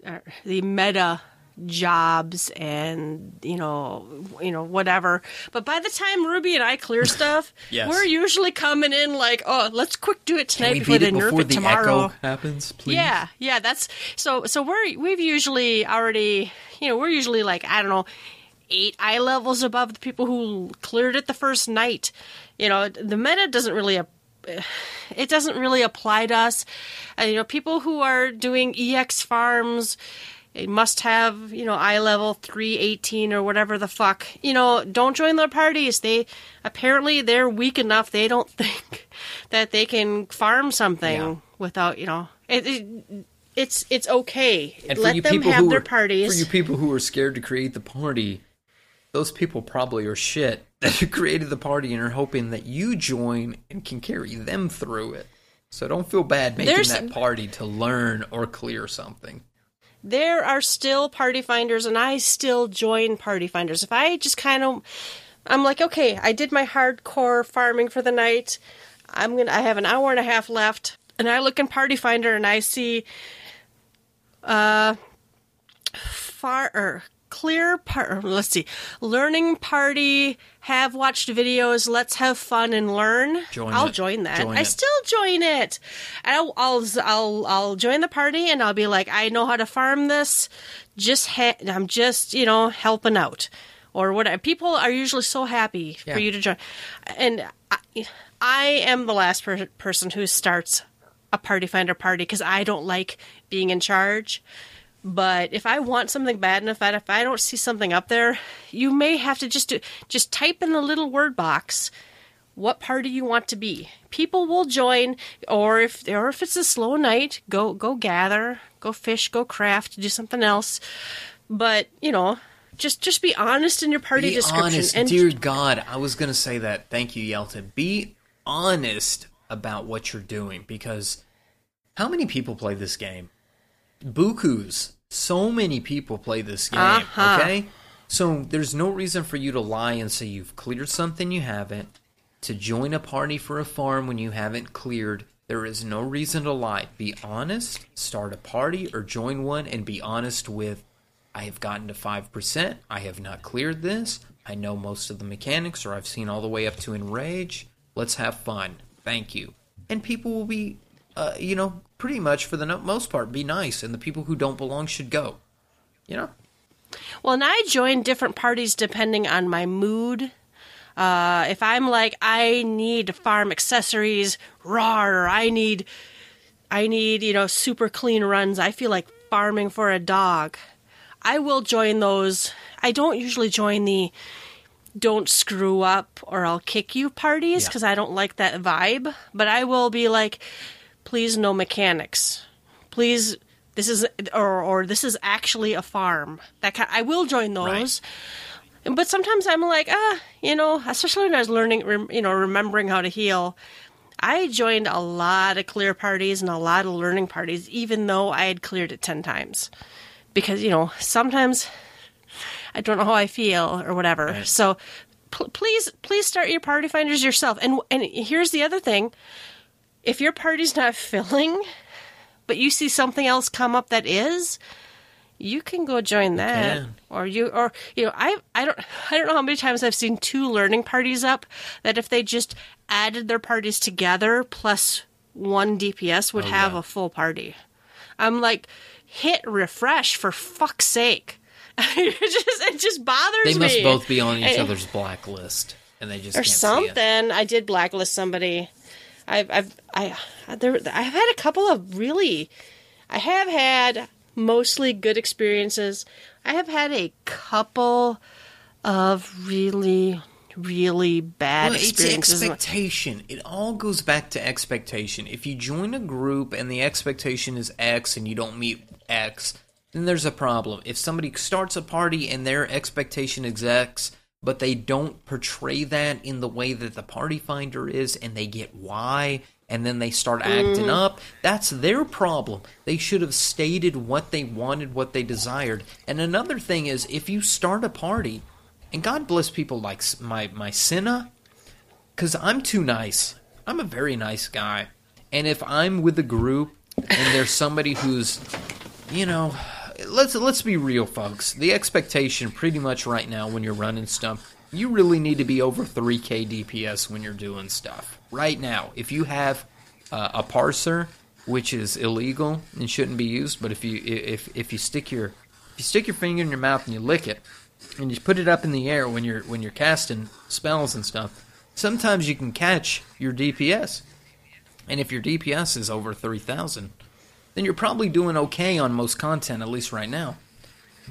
uh, the meta jobs and you know you know whatever but by the time ruby and i clear stuff Yes. we're usually coming in like oh let's quick do it tonight before beat they it nerf before it the tomorrow echo happens, please? yeah, yeah, that's so so we're we've usually already you know, we're usually like, I don't know, eight eye levels above the people who cleared it the first night. You know, the meta doesn't really it doesn't really apply to us. Uh, you know, people who are doing EX farms it must have, you know, eye level 318 or whatever the fuck. You know, don't join their parties. They apparently they're weak enough they don't think that they can farm something Yeah. without you know it, it, it's it's okay. And Let them have who their are, parties. For you people who are scared to create the party, those people probably are shit that created the party and are hoping that you join and can carry them through it. So don't feel bad making There's- that party to learn or clear something. There are still party finders and I still join party finders. If I just kind of I'm like, okay, I did my hardcore farming for the night. I'm going to I have an hour and a half left and I look in party finder and I see uh far or clear part let's see learning party have watched videos. Let's have fun and learn. Join i'll it. join that. Join i it. still join it. I'll, I'll i'll i'll join the party and i'll be like i know how to farm this. Just ha- i'm just you know helping out or what people are usually so happy Yeah. for you to join. And i, I am the last per- person who starts a party finder party because i don't like being in charge but if I want something bad enough that if I don't see something up there, you may have to just do, just type in the little word box what party you want to be. People will join, or if or if it's a slow night, go go gather, go fish, go craft, do something else. But you know, just just be honest in your party Be description honest, and dear God. I was gonna say that. Thank you, Yelta. Be honest about what you're doing because how many people play this game? Bukus. So many people play this game. Uh-huh. Okay, so there's no reason for you to lie and say you've cleared something you haven't. To join a party for a farm when you haven't cleared, there is no reason to lie. Be honest. Start a party or join one, and be honest with I have gotten to 5%. I have not cleared this. I know most of the mechanics, or I've seen all the way up to Enrage. Let's have fun. Thank you. And people will be, uh, you know, pretty much for the most part, be nice. And the people who don't belong should go. You know? Well, and I join different parties depending on my mood. Uh, if I'm like, I need farm accessories, raw, or I need, I need, you know, super clean runs. I feel like farming for a dog. I will join those. I don't usually join the don't screw up or I'll kick you parties Yeah. because I don't like that vibe. But I will be like, please no mechanics. Please, this is or or this is actually a farm. That kind, I will join those. But sometimes I'm like, ah, you know, especially when I was learning, rem, you know, remembering how to heal. I joined a lot of clear parties and a lot of learning parties, even though I had cleared it 10 times. Because, you know, sometimes I don't know how I feel or whatever. So pl- please, please start your party finders yourself. And, and here's the other thing if your party's not filling, but you see something else come up that is, you can go join that or you or you know i i don't i don't know how many times i've seen two learning parties up that if they just added their parties together plus one dps would Oh, have yeah. a full party i'm like hit refresh for fuck's sake it just it just bothers They me must both be on each And- other's blacklist. And they just or can't see it. something. I did blacklist somebody. I've I've I there I've had a couple of really I have had mostly good experiences. I have had a couple of really really bad Well, it's expectation. It all goes back to expectation. If you join a group and the expectation is X and you don't meet X, then there's a problem. If somebody starts a party and their expectation is X, but they don't portray that in the way that the party finder is and they get why and then they start acting mm. up, that's their problem. They should have stated what they wanted, what they desired. And another thing is if you start a party, and God bless people like my my Cinna, because I'm too nice. I'm a very nice guy, and if I'm with a group and there's somebody who's, you know, let's let's be real, folks. The expectation, pretty much right now, when you're running stuff, you really need to be over 3k DPS when you're doing stuff. Right now, if you have uh, a parser, which is illegal and shouldn't be used, but if you if if you stick your if you stick your finger in your mouth and you lick it, and you put it up in the air when you're when you're casting spells and stuff, sometimes you can catch your DPS. And if your DPS is over 3000, then you're probably doing okay on most content at least right now.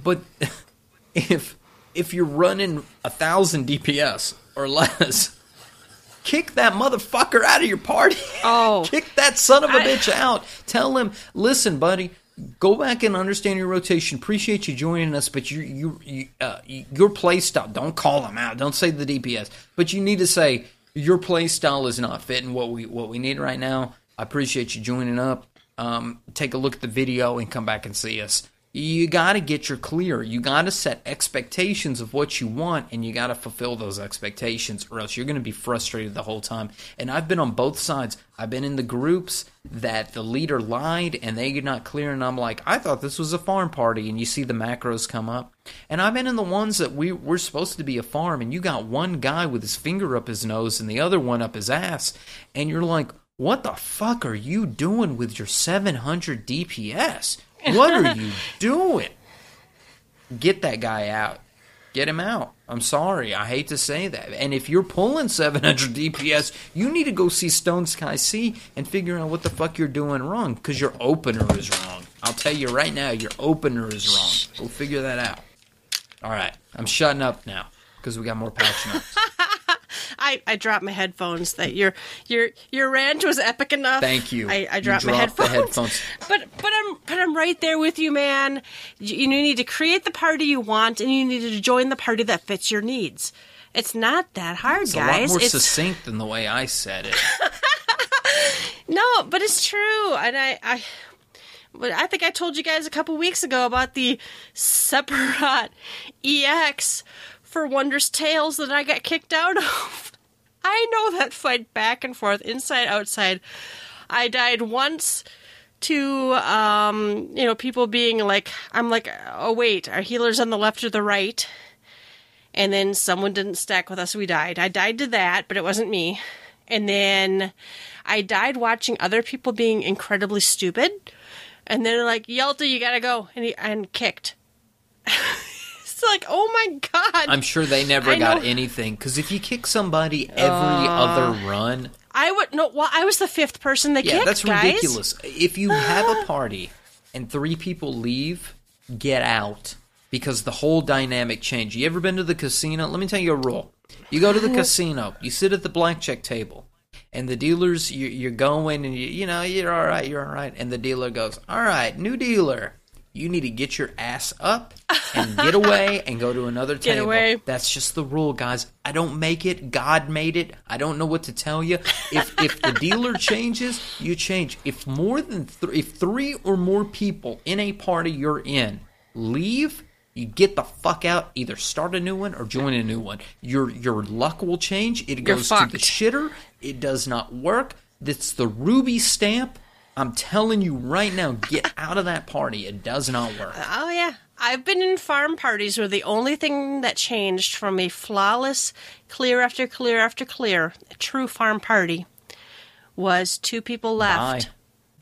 But if if you're running a 1000 DPS or less, kick that motherfucker out of your party. Oh. kick that son of a I- bitch out. Tell him, listen, buddy. Go back and understand your rotation. Appreciate you joining us, but you, you, you uh, your play style. Don't call him out. Don't say the DPS, but you need to say your play style is not fitting what we what we need right now. I appreciate you joining up. Um, take a look at the video and come back and see us. You got to get your clear. You got to set expectations of what you want, and you got to fulfill those expectations, or else you're going to be frustrated the whole time. And I've been on both sides. I've been in the groups that the leader lied and they not clear, and I'm like, I thought this was a farm party, and you see the macros come up. And I've been in the ones that we we're supposed to be a farm, and you got one guy with his finger up his nose and the other one up his ass, and you're like, what the fuck are you doing with your 700 DPS? What are you doing? Get that guy out. Get him out. I'm sorry. I hate to say that. And if you're pulling 700 DPS, you need to go see Stone Sky Sea and figure out what the fuck you're doing wrong because your opener is wrong. I'll tell you right now, your opener is wrong. Go figure that out. All right. I'm shutting up now because we got more patch notes. I, I dropped my headphones. That your your your rant was epic enough. Thank you. I, I You dropped my dropped the headphones. headphones. But but I'm but I'm right there with you, man. You, you need to create the party you want, and you need to join the party that fits your needs. It's not that hard, guys. It's a guys. lot more it's succinct than the way I said it. no, but it's true, and I I. But I think I told you guys a couple weeks ago about the Sephirot EX for Wondrous Tales that I got kicked out of. I know that fight back and forth, inside, outside. I died once to, um, you know, people being like, I'm like, oh, wait, our healer's on the left or the right? And then someone didn't stack with us, we died. I died to that, but it wasn't me. And then I died watching other people being incredibly stupid. And then like, Yelta, you gotta go. And, he, and kicked. it's like, oh my god. I'm sure they never I got know. anything because if you kick somebody every other run, I would, no, well, I was the fifth person they yeah, kicked, that's guys. ridiculous. If you have a party and three people leave, get out because the whole dynamic changed. You ever been to the casino? Let me tell you a rule. You go to the casino, you sit at the blackjack table, and the dealers, you, you're going, and you, you know, you're all right, you're all right. And the dealer goes, All right, new dealer, you need to get your ass up and get away and go to another Get table. away. That's just the rule, guys. I don't make it. God made it. I don't know what to tell you. If if the dealer changes, you change. If more than th- if three or more people in a party you're in leave, you get the fuck out. Either start a new one or join a new one. Your your luck will change. It goes to the shitter. It does not work. That's the ruby stamp. I'm telling you right now, get out of that party. It does not work. Oh yeah. I've been in farm parties where the only thing that changed from a flawless clear after clear after clear, true farm party, was two people left. Bye.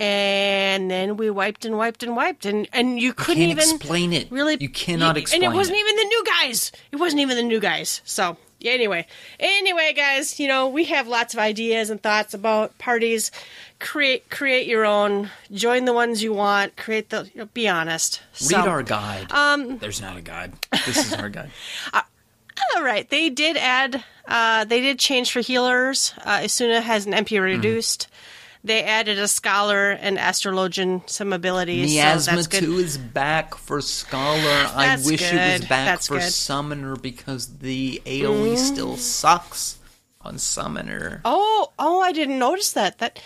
And then we wiped and wiped and wiped and and you couldn't can't even explain it. Really You cannot and explain And it wasn't it. even the new guys. It wasn't even the new guys. So yeah, anyway. Anyway, guys, you know, we have lots of ideas and thoughts about parties. Create create your own. Join the ones you want. Create the you know, be honest. So- Read our guide. Um, There's not a guide. This is our guide. All right, they did add, uh, they did change for healers. Uh, Esuna has an MP Mm-hmm. reduced. They added a scholar and astrologian some abilities. so Miasma that's good. 2 is back for Scholar. I wish it was back That's for good. Summoner because the AoE still sucks on Summoner. Oh, oh, I didn't notice that. That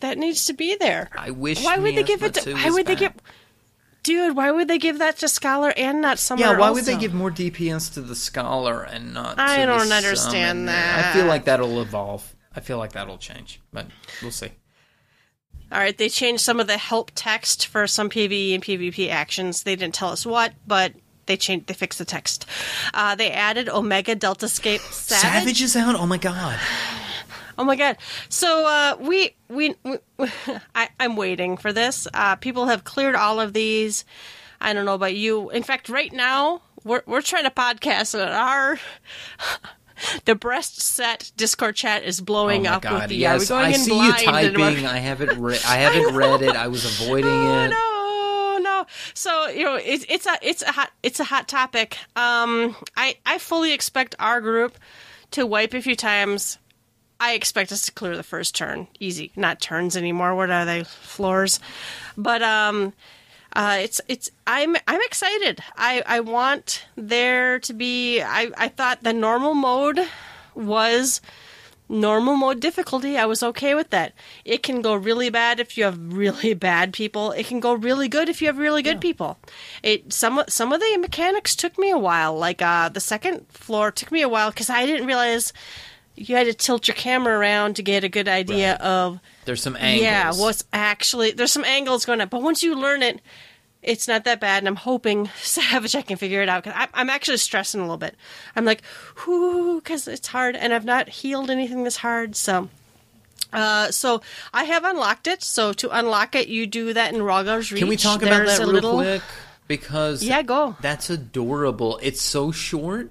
that needs to be there. I wish Why would they give Miasma it? To, 2 why was would they give? Dude, why would they give that to scholar and not someone? Else? Yeah, why would they give more DPS to the Scholar and not I the don't understand Summoner? that. I feel like that'll evolve. I feel like that'll change, but we'll see. All right, they changed some of the help text for some PvE and PvP actions. They didn't tell us what, but they changed. They fixed the text. Uh, they added Omega Deltascape Savage. Savage is out? Oh my god. Oh my god! So uh, we, we we I, I'm waiting for this. Uh, people have cleared all of these. I don't know about you. In fact, right now we're we're trying to podcast, and our the breast set Discord chat is Oh blowing my up with god. the. Yes, I see you blind and we're- typing. I haven't re- I haven't read it. I was avoiding Oh it. no, no. So you know, it's it's a it's a hot it's a hot topic. Um, I I fully expect our group to wipe a few times I expect us to clear the first turn. Easy. Not turns anymore. What are they? Floors. But um uh, it's it's I'm I'm excited. I I want there to be. I I thought the normal mode was normal mode difficulty. I was okay with that. It can go really bad if you have really bad people. It can go really good if you have really good people. It some some of the mechanics took me a while. Like uh, the second floor took me a while because I didn't realize you had to tilt your camera around to get a good idea Right. of There's some angles. yeah, what's actually there's some angles going on, but once you learn it, it's not that bad. And I'm hoping Savage I can figure it out because I'm actually stressing a little bit. I'm like, whoo, because it's hard, and I've not healed anything this hard, so. Uh, so I have unlocked it. So to unlock it, you do that in Rhalgr's Reach. Can we talk about There's that a real little- quick? Because Yeah, go. That's adorable. It's so short,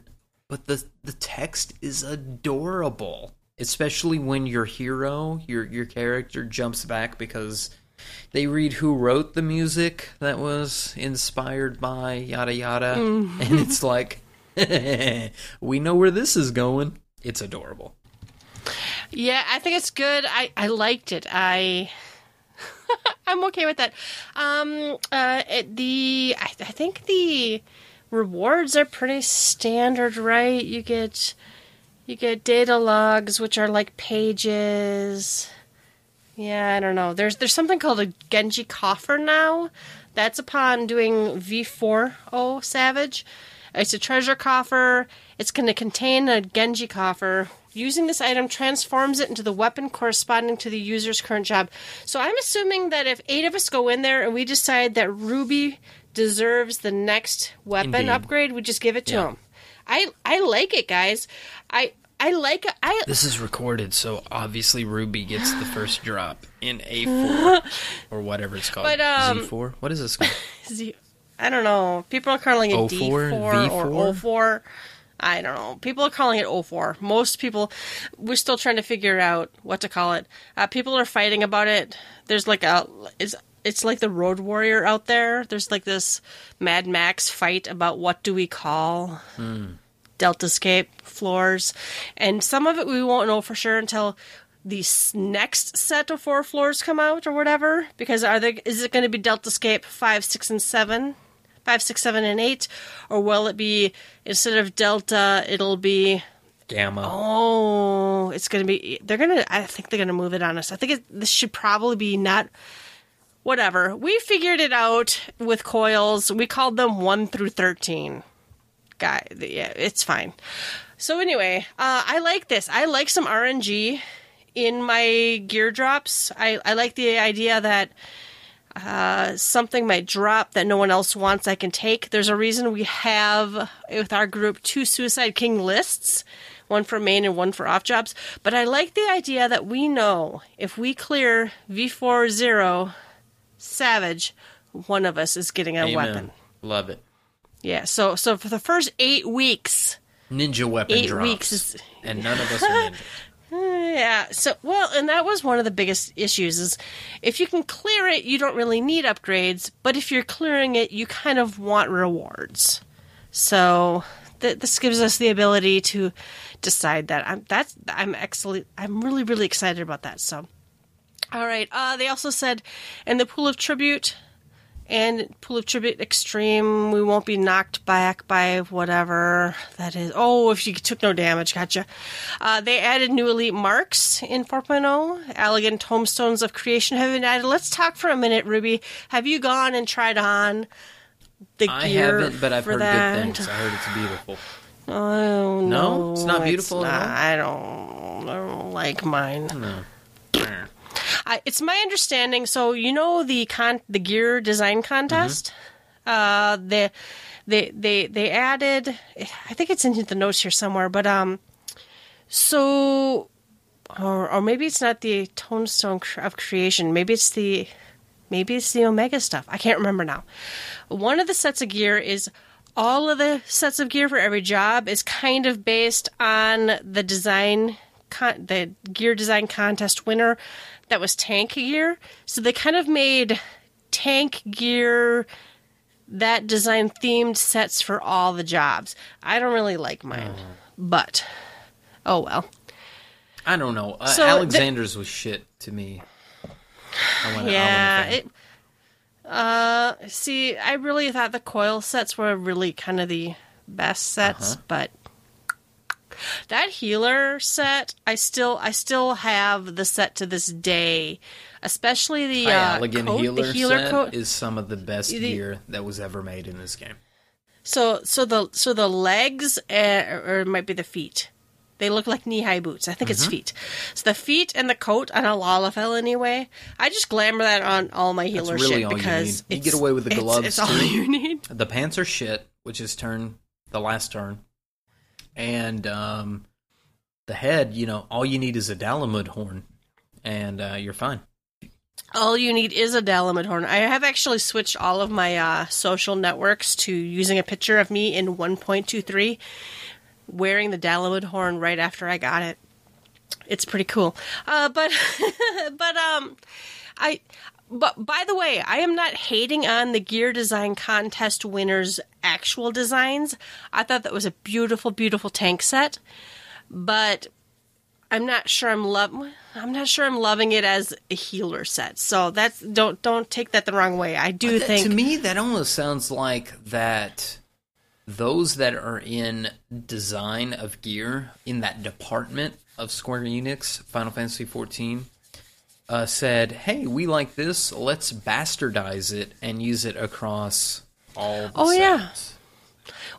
but the the text is adorable. Especially when your hero, your your character jumps back because they read who wrote the music that was inspired by yada yada, Mm-hmm. and it's like we know where this is going. It's adorable. Yeah, I think it's good. I, I liked it. I I'm okay with that. Um, uh, it, the I, I think the rewards are pretty standard, right? You get you get data logs, which are like pages. Yeah, I don't know. There's there's something called a Genji coffer now. That's upon doing V4O Savage. It's a treasure coffer. It's going to contain a Genji coffer. Using this item transforms it into the weapon corresponding to the user's current job. So I'm assuming that if eight of us go in there and we decide that Ruby deserves the next weapon Indeed. upgrade, we just give it to Yeah. him. I I like it, guys. I I like it. I This is recorded, so obviously Ruby gets the first drop in A4 or whatever it's called. But, um, Z4? What is this called? Z- I don't know. People are calling it O4, D4 or V4? O4. I don't know. People are calling it O4. Most people, we're still trying to figure out what to call it. Uh, people are fighting about it. There's like a, it's, it's like the Road Warrior out there. There's like this Mad Max fight about what do we call Deltascape floors, and some of it we won't know for sure until the next set of four floors come out or whatever. Because are they? Is it going to be Deltascape five, six, and seven? Five, six, seven, and eight, or will it be instead of Delta, it'll be Gamma. Oh, it's gonna be. They're gonna. I think they're gonna move it on us. I think it, this should probably be not. Whatever. We figured it out with coils. We called them one through thirteen. Guy, yeah, it's fine. So anyway, uh, I like this. I like some RNG in my gear drops. I, I like the idea that uh, something might drop that no one else wants I can take. There's a reason we have with our group two Suicide King lists, one for main and one for off jobs. But I like the idea that we know if we clear V40 Savage, one of us is getting a Amen. weapon. Love it. Yeah, so so for the first eight weeks, Ninja weapon Eight drops. weeks is- and none of us are ninjas. Yeah. So, well, and that was one of the biggest issues is if you can clear it, you don't really need upgrades, but if you're clearing it, you kind of want rewards. So, th- this gives us the ability to decide that. I'm that's I'm excellent. I'm really really excited about that. So, all right. Uh, they also said in the pool of tribute and pool of tribute extreme, we won't be knocked back by whatever that is. Oh, if you took no damage, gotcha. Uh, they added new elite marks in 4.0. Allagan tombstones of creation have been added. Let's talk for a minute, Ruby. Have you gone and tried on the gear? I haven't, but I've heard that? good things. I heard it's beautiful. Oh No? no, It's not beautiful at not. I don't. I don't like mine. No. I, it's my understanding. So you know the con the gear design contest. Uh, the they they they added. I think it's in the notes here somewhere. But um, so or or maybe it's not the Tombstone cr- of Creation. Maybe it's the maybe it's the Omega stuff. I can't remember now. One of the sets of gear is all of the sets of gear for every job is kind of based on the design con- the gear design contest winner that was tank gear. So they kind of made tank gear that design themed sets for all the jobs. I don't really like mine, but oh well. I don't know. Uh, So the- Alexander's was shit to me. I went, Yeah, it. Uh, see, I really thought the coil sets were really kind of the best sets, Uh-huh. but that healer set, I still, I still have the set to this day, especially the uh, coat, healer, the healer set coat. is some of the best The- gear that was ever made in this game. So, so the so the legs, uh, or it might be the feet. They look like knee high boots. I think it's Mm-hmm. feet. So the feet and the coat on a Lalafell anyway. I just glamour that on all my healer really shit you because need. You get away with the gloves, It's, all you need. The pants are shit, which is turn the last turn, and um, the head. You know, all you need is a Dalamud horn, and uh, you're fine. All you need is a Dalamud horn. I have actually switched all of my uh, social networks to using a picture of me in 1.23 wearing the Dalamud horn right after I got it. It's pretty cool. Uh, but but um I but by the way, I am not hating on the gear design contest winners' actual designs. I thought that was a beautiful, beautiful tank set, but I'm not sure I'm love. I'm not sure I'm loving it as a healer set. So that's don't don't take that the wrong way. I do That- think to me that almost sounds like that those that are in design of gear in that department of Square Enix Final Fantasy XIV uh, said, "Hey, we like this. Let's bastardize it and use it across all." The Oh, yeah.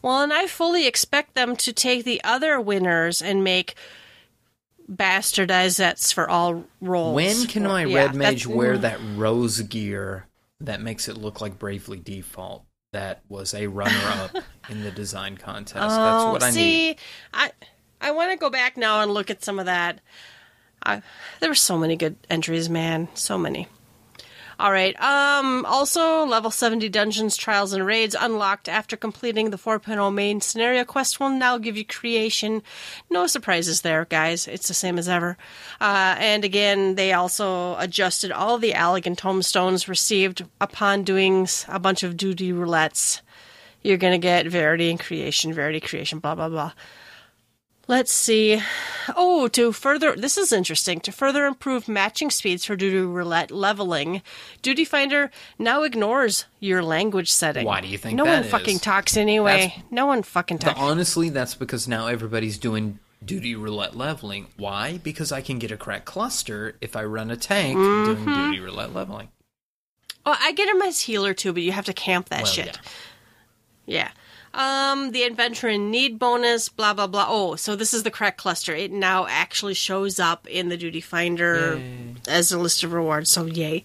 Well, and I fully expect them to take the other winners and make bastardized sets for all roles. When can my Yeah, red mage wear that rose gear that makes it look like Bravely Default? That was a runner-up in the design contest. That's Oh, what I see, need. I I want to go back now and look at some of that. I, there were so many good entries, man, so many. All right. Um. Also, level seventy dungeons, trials, and raids unlocked after completing the 4.0 main scenario quest will now give you creation. No surprises there, guys. It's the same as ever. Uh, and again, they also adjusted all the Allagan tombstones received upon doing a bunch of duty roulettes you're going to get Verity and creation, Verity creation, blah, blah, blah. Let's see. Oh, to further, this is interesting. To further improve matching speeds for Duty Roulette leveling, Duty Finder now ignores your language setting. Why do you think No one is? fucking talks anyway. That's- no one fucking The- talks. honestly, that's because now everybody's doing duty roulette leveling. Why? Because I can get a crack cluster if I run a tank Mm-hmm. doing duty roulette leveling. Oh, I get him as healer too, but you have to camp that Well, shit. yeah. Yeah. Um, the adventure in need bonus, blah blah blah. Oh, so this is the correct cluster. It now actually shows up in the duty finder as a list of rewards. So yay.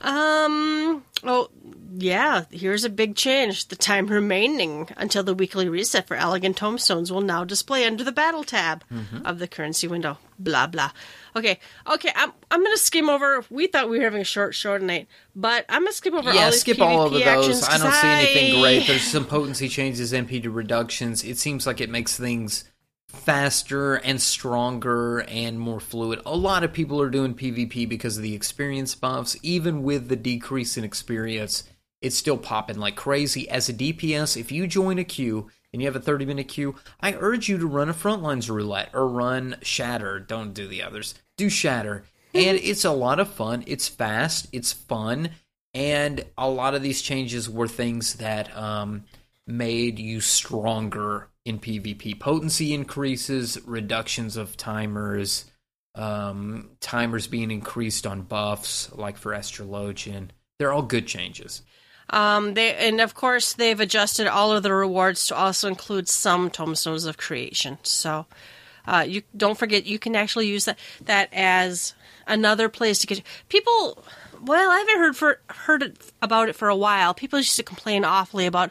Um. Oh, yeah. Here's a big change. The time remaining until the weekly reset for Allagan tombstones will now display under the battle tab mm-hmm. of the currency window. Blah blah. Okay. Okay. I'm I'm gonna skim over. We thought we were having a short show tonight, but I'm gonna skip over Yeah, all these skip PvP all actions those. I 'cause don't see anything I- great. There's some potency changes, MP reductions. It seems like it makes things faster and stronger and more fluid. A lot of people are doing PvP because of the experience buffs. Even with the decrease in experience, it's still popping like crazy. As a DPS, if you join a queue and you have a 30 minute queue, I urge you to run a Frontlines roulette or run Shatter. Don't do the others. Do Shatter. And it's a lot of fun. It's fast. It's fun. And a lot of these changes were things that um, made you stronger in PvP. Potency increases, reductions of timers, um, timers being increased on buffs, like for Astrologian. They're all good changes. Um, they and of course they've adjusted all of the rewards to also include some tombstones of creation. So, uh, you don't forget you can actually use that that as another place to get people. Well, I haven't heard for heard it, about it for a while. People used to complain awfully about.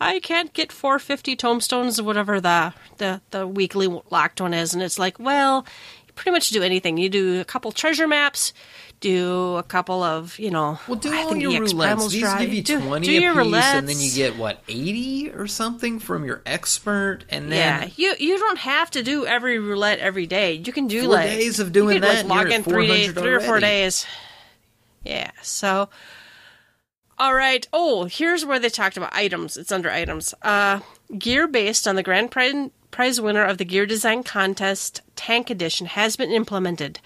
I can't get 450 tombstones or whatever the, the the weekly locked one is, and it's like, well, you pretty much do anything. You do a couple treasure maps, do a couple of you know. Well, do I all think your EX roulettes. These give you Do- twenty do your piece, and then you get what eighty or something from your expert, and then Yeah, you you don't have to do every roulette every day. You can do Four like days of doing you can, that, Like, log in three days, three or four days. Yeah. So, All right. Oh, here's where they talked about items. It's under items. Uh, gear based on the grand prize, prize winner of the gear design contest tank edition has been implemented.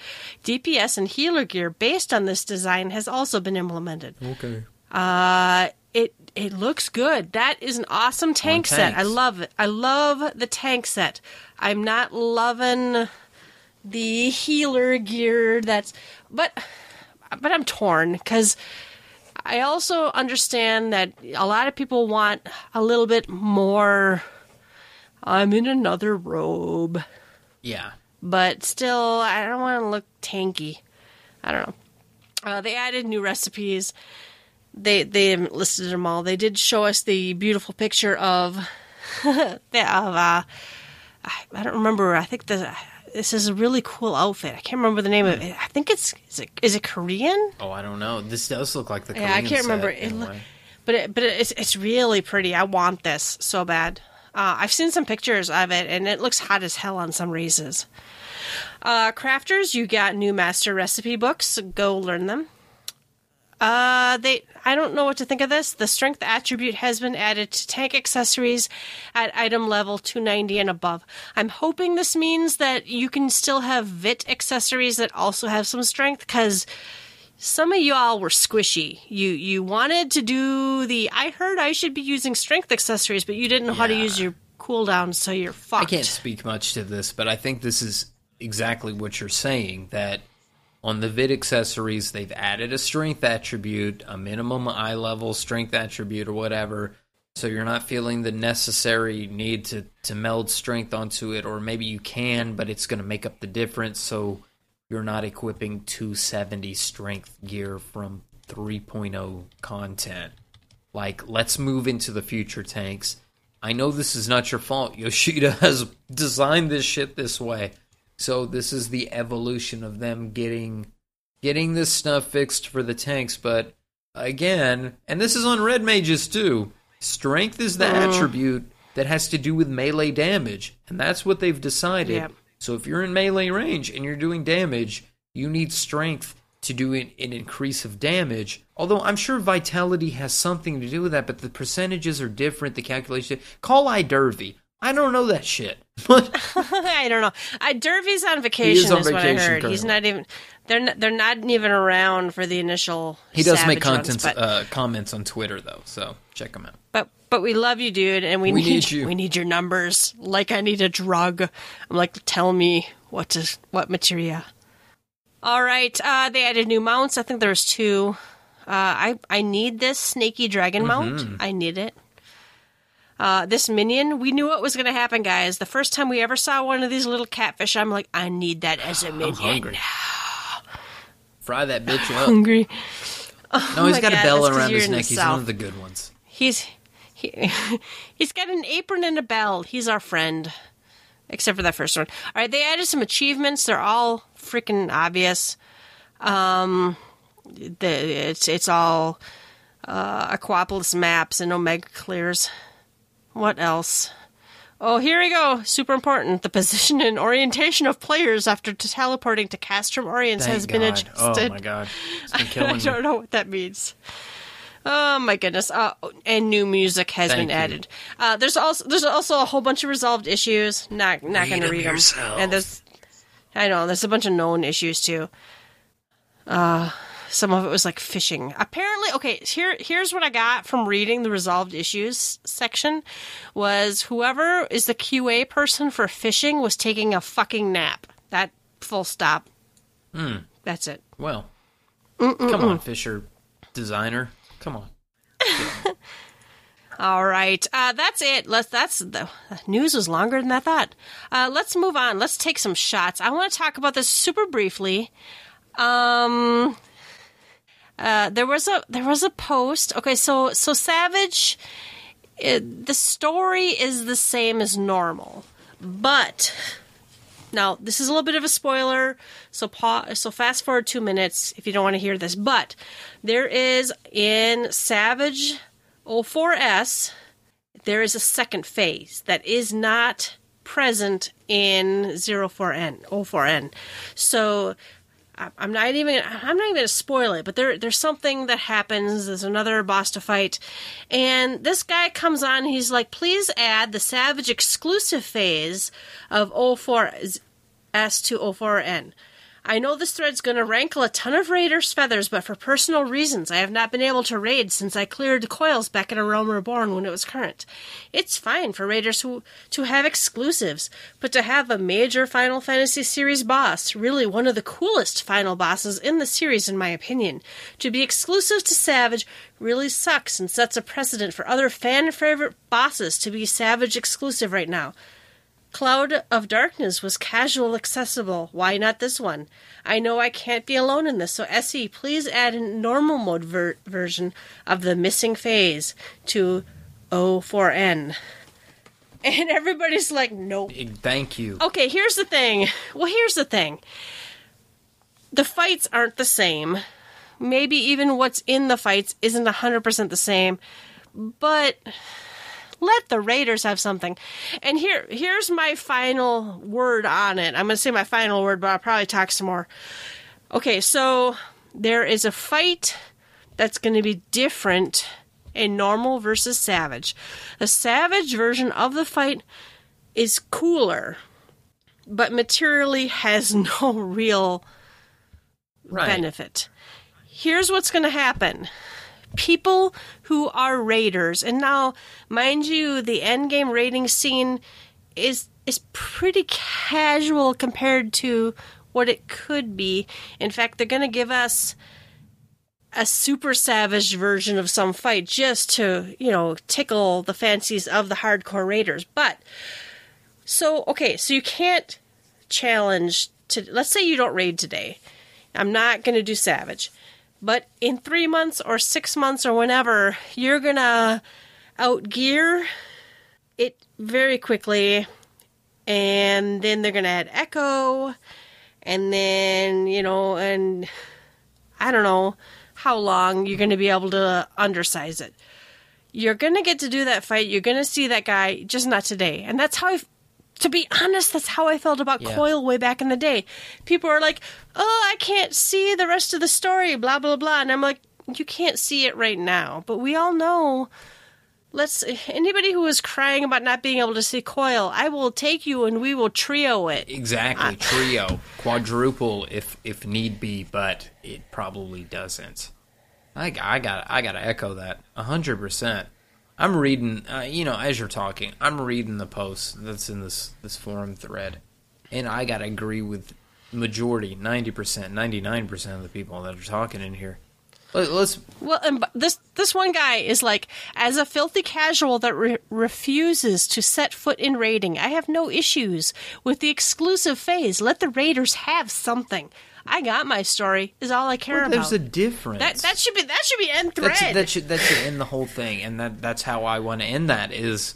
DPS and healer gear based on this design has also been implemented. Okay. Uh, it it looks good. That is an awesome tank set. I love it. I love the tank set. I'm not loving the healer gear. That's but but I'm torn because I also understand that a lot of people want a little bit more. I'm in another robe, Yeah. but still, I don't want to look tanky. I don't know. Uh, they added new recipes. They they listed them all. They did show us the beautiful picture of the of uh, I, I don't remember. I think the this is a really cool outfit. I can't remember the name of it. I think it's is it is it Korean? Oh, I don't know. This does look like the Korean Yeah, I can't remember. It look- But it, but it's it's really pretty. I want this so bad. Uh, I've seen some pictures of it, and it looks hot as hell on some races. Uh, crafters, you got new master recipe books. Go learn them. Uh, they. I don't know what to think of this. The strength attribute has been added to tank accessories at item level 290 and above. I'm hoping this means that you can still have VIT accessories that also have some strength, because some of y'all were squishy. You you wanted to do the I heard I should be using strength accessories, but you didn't know how to use your cooldown, so you're fucked. I can't speak much to this, but I think this is exactly what you're saying that on the VIT accessories they've added a strength attribute, a minimum eye level strength attribute or whatever. So you're not feeling the necessary need to, to meld strength onto it, or maybe you can, but it's going to make up the difference. So you're not equipping 270 strength gear from 3.0 content. Like, let's move into the future tanks. I know this is not your fault. Yoshida has designed this shit this way. So this is the evolution of them getting getting this stuff fixed for the tanks, but again, and this is on red mages too. Strength is the mm. attribute that has to do with melee damage, and that's what they've decided. Yep. So if you're in melee range and you're doing damage, you need strength to do an, an increase of damage. Although I'm sure vitality has something to do with that, but the percentages are different. The calculation. Call I Dervy. I don't know that shit. But I don't know. I Dervy's on vacation. on is what I vacation heard. He's not even. They're not, they're not even around for the initial. he does make ones, but, uh, comments on Twitter though, so check him out. but but we love you, dude, and we, We need, need you. We need your numbers. Like I need a drug. I'm like, tell me what to what materia. All right. Uh, they added new mounts. I think there's two. Uh, I I need this snaky dragon Mm-hmm. mount. I need it. Uh, this minion, we knew what was going to happen, guys. The first time we ever saw one of these little catfish, I'm like, I need that as a minion. I'm hungry. Fry that bitch up. Hungry. No, he's got God, a bell around his neck. He's one of the good ones. He's he, he's got an apron and a bell. He's our friend, except for that first one. All right, they added some achievements. They're all freaking obvious. Um, the, it's it's all uh, Aquapolis maps and Omega clears. What else? Oh, here we go. Super important. The position and orientation of players after teleporting to Castrum Oriens Thank has been adjusted. Oh my god, it's been I don't know what that means. Oh my goodness! Uh, and new music has Thank been you. added. Uh, there's also there's also a whole bunch of resolved issues. Not not Read going to read them. yourself. And there's I know there's a bunch of known issues too. Uh, some of it was like fishing. Apparently, okay. Here here's what I got from reading the resolved issues section was whoever is the QA person for fishing was taking a fucking nap. That full stop. Hmm. That's it. Well, come on, Fisher designer. Come on. All right, uh, that's it. Let's. That's the news was longer than I thought. Uh, let's move on. Let's take some shots. I want to talk about this super briefly. Um, uh, there was a there was a post. Okay, so so Savage, it, the story is the same as normal, but now this is a little bit of a spoiler. So pa- so fast forward two minutes if you don't want to hear this. But there is in Savage O4S, there is a second phase that is not present in O4N, O4N. So I'm not even I'm not even gonna spoil it, but there there's something that happens. There's another boss to fight, and this guy comes on. He's like, "Please add the Savage exclusive phase of O4S to O4N." I know this thread's going to rankle a ton of raiders' feathers, but for personal reasons, I have not been able to raid since I cleared the coils back in A Realm Reborn when it was current. It's fine for raiders who to have exclusives, but to have a major Final Fantasy series boss, really one of the coolest final bosses in the series in my opinion, to be exclusive to Savage really sucks and sets a precedent for other fan favorite bosses to be Savage exclusive right now. Cloud of Darkness was casual accessible. Why not this one? I know I can't be alone in this, so SE, please add a normal mode ver- version of the missing phase to O4N. And everybody's like, nope. Thank you. Okay, here's the thing. Well, here's the thing. The fights aren't the same. Maybe even what's in the fights isn't 100% the same. But let the Raiders have something. And here here's my final word on it. I'm going to say my final word, but I'll probably talk some more. Okay, so there is a fight that's going to be different in normal versus savage. The savage version of the fight is cooler, but materially has no real Right. benefit. Here's what's going to happen. People who are raiders, and now, mind you, the endgame raiding scene is is pretty casual compared to what it could be. In fact, they're going to give us a super savage version of some fight just to, you know, tickle the fancies of the hardcore raiders. But so okay, so you can't challenge to let's say you don't raid today. I'm not going to do savage. But in 3 months or 6 months or whenever, you're going to outgear it very quickly and then they're going to add echo and then, you know, and I don't know how long you're going to be able to undersize it. You're going to get to do that fight. You're going to see that guy, just not today. And that's how I, to be honest, that's how I felt about Yeah. Coil way back in the day. People are like, oh, I can't see the rest of the story, blah, blah, blah. And I'm like, you can't see it right now. But we all know. Let's anybody who is crying about not being able to see Coil, I will take you and we will trio it. Exactly, trio, quadruple if if need be, but it probably doesn't. I I got I got to echo that hundred percent. I'm reading, uh, you know, as you're talking, I'm reading the post that's in this this forum thread, and I got to agree with majority, ninety percent, ninety nine percent of the people that are talking in here. Let- Let's Well, and this this one guy is like, as a filthy casual that re- refuses to set foot in raiding, I have no issues with the exclusive phase. Let the raiders have something. I got my story. Is all I care there's about. There's a difference. that that should be that should be end thread. That's, that should that should end the whole thing, and that that's how I want to end that. Is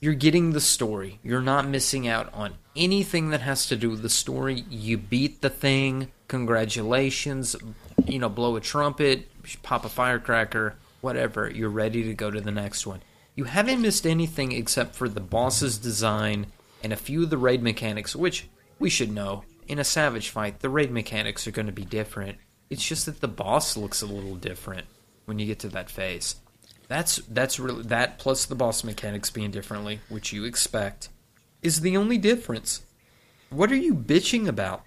you're getting the story. You're not missing out on anything that has to do with the story. You beat the thing. Congratulations. You know, blow a trumpet, pop a firecracker, whatever. You're ready to go to the next one. You haven't missed anything except for the boss's design and a few of the raid mechanics, which we should know. In a savage fight, the raid mechanics are going to be different. It's just that the boss looks a little different when you get to that phase. That's that's really that plus the boss mechanics being differently, which you expect, is the only difference. What are you bitching about?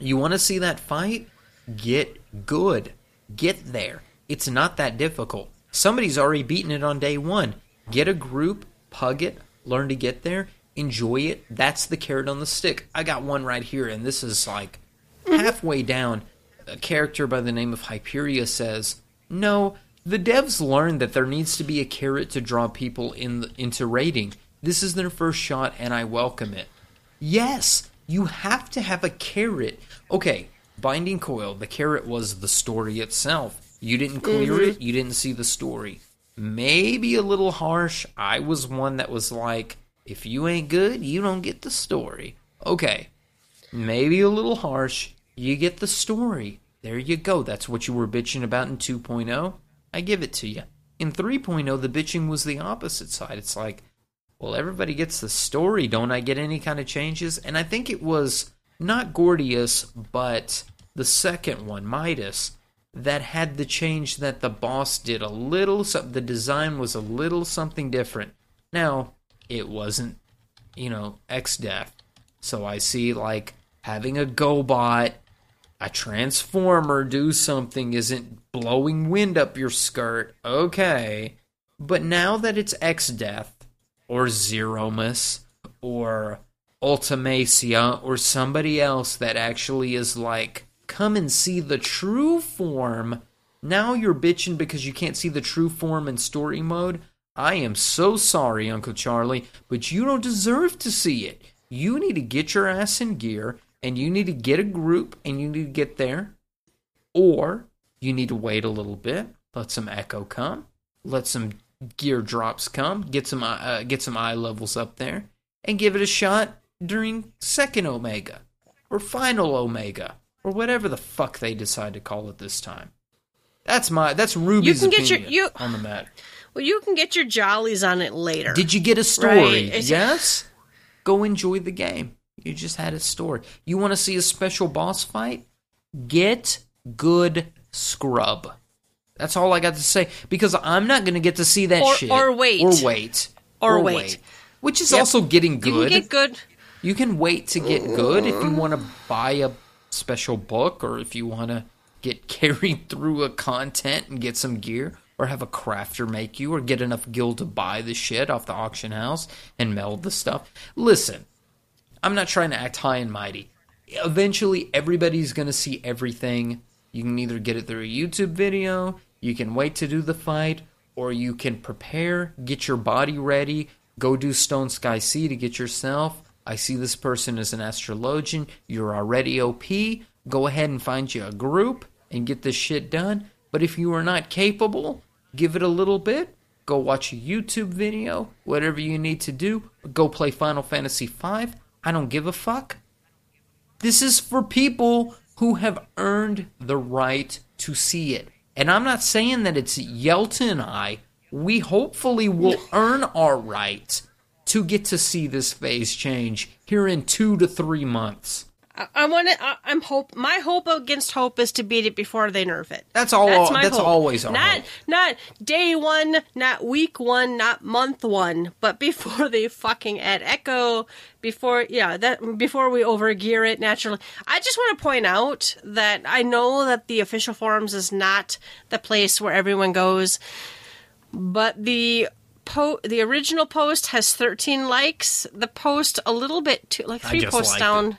You want to see that fight? Get good. Get there. It's not that difficult. Somebody's already beaten it on day one. Get a group, pug it, learn to get there, enjoy it. That's the carrot on the stick. I got one right here, and this is like mm-hmm. halfway down. A character by the name of Hyperia says, No, the devs learned that there needs to be a carrot to draw people in the, into raiding. This is their first shot, and I welcome it. Yes, you have to have a carrot. Okay, Binding Coil, the carrot was the story itself. You didn't clear mm-hmm. it, you didn't see the story. Maybe a little harsh. I was one that was like, if you ain't good, you don't get the story. Okay, maybe a little harsh. You get the story. There you go. That's what you were bitching about in 2.0. I give it to you. In 3.0, the bitching was the opposite side. It's like, well, everybody gets the story. Don't I get any kind of changes? And I think it was not Gordias, but the second one, Midas, that had the change that the boss did a little. The design was a little something different. Now, it wasn't, you know, Exdeath. So I see like having a GoBot, a Transformer do something isn't blowing wind up your skirt. Okay. But now that it's Exdeath or Zeromus or Ultimecia or somebody else that actually is like, come and see the true form. Now you're bitching because you can't see the true form in story mode. I am so sorry, Uncle Charlie, but you don't deserve to see it. You need to get your ass in gear and you need to get a group and you need to get there. Or you need to wait a little bit, let some echo come, let some gear drops come, get some uh, get some eye levels up there, and give it a shot during second Omega or final Omega or whatever the fuck they decide to call it this time. That's my that's Ruby's you can get opinion your, you, on the matter. Well, you can get your jollies on it later. Did you get a story? Right. Yes. Go enjoy the game. You just had a story. You want to see a special boss fight? Get good scrub. That's all I got to say because I'm not going to get to see that Or- shit. or wait. Or wait. Or wait. Which is Yep. also getting You good. can get good. You can wait to get good if you want to buy a special book or if you want to get carried through a content and get some gear or have a crafter make you or get enough gil to buy the shit off the auction house and meld the stuff. Listen, I'm not trying to act high and mighty. Eventually, everybody's going to see everything. You can either get it through a YouTube video, you can wait to do the fight, or you can prepare, get your body ready, go do Stone Sky Sea to get yourself. I see this person as an astrologian. You're already OP. Go ahead and find you a group and get this shit done. But if you are not capable, give it a little bit. Go watch a YouTube video, whatever you need to do. Go play Final Fantasy V. I don't give a fuck. This is for people who have earned the right to see it. And I'm not saying that it's Yelta and I. We hopefully will earn our right to get to see this phase change here in two to three months. I, I want to. I'm hope. My hope against hope is to beat it before they nerf it. That's all. That's my that's hope. always our not hope. not day one, not week one, not month one, but before they fucking add echo, before yeah, that before we overgear it naturally. I just want to point out that I know that the official forums is not the place where everyone goes, but the po- the original post has 13 likes. The post a little bit too like three posts liked down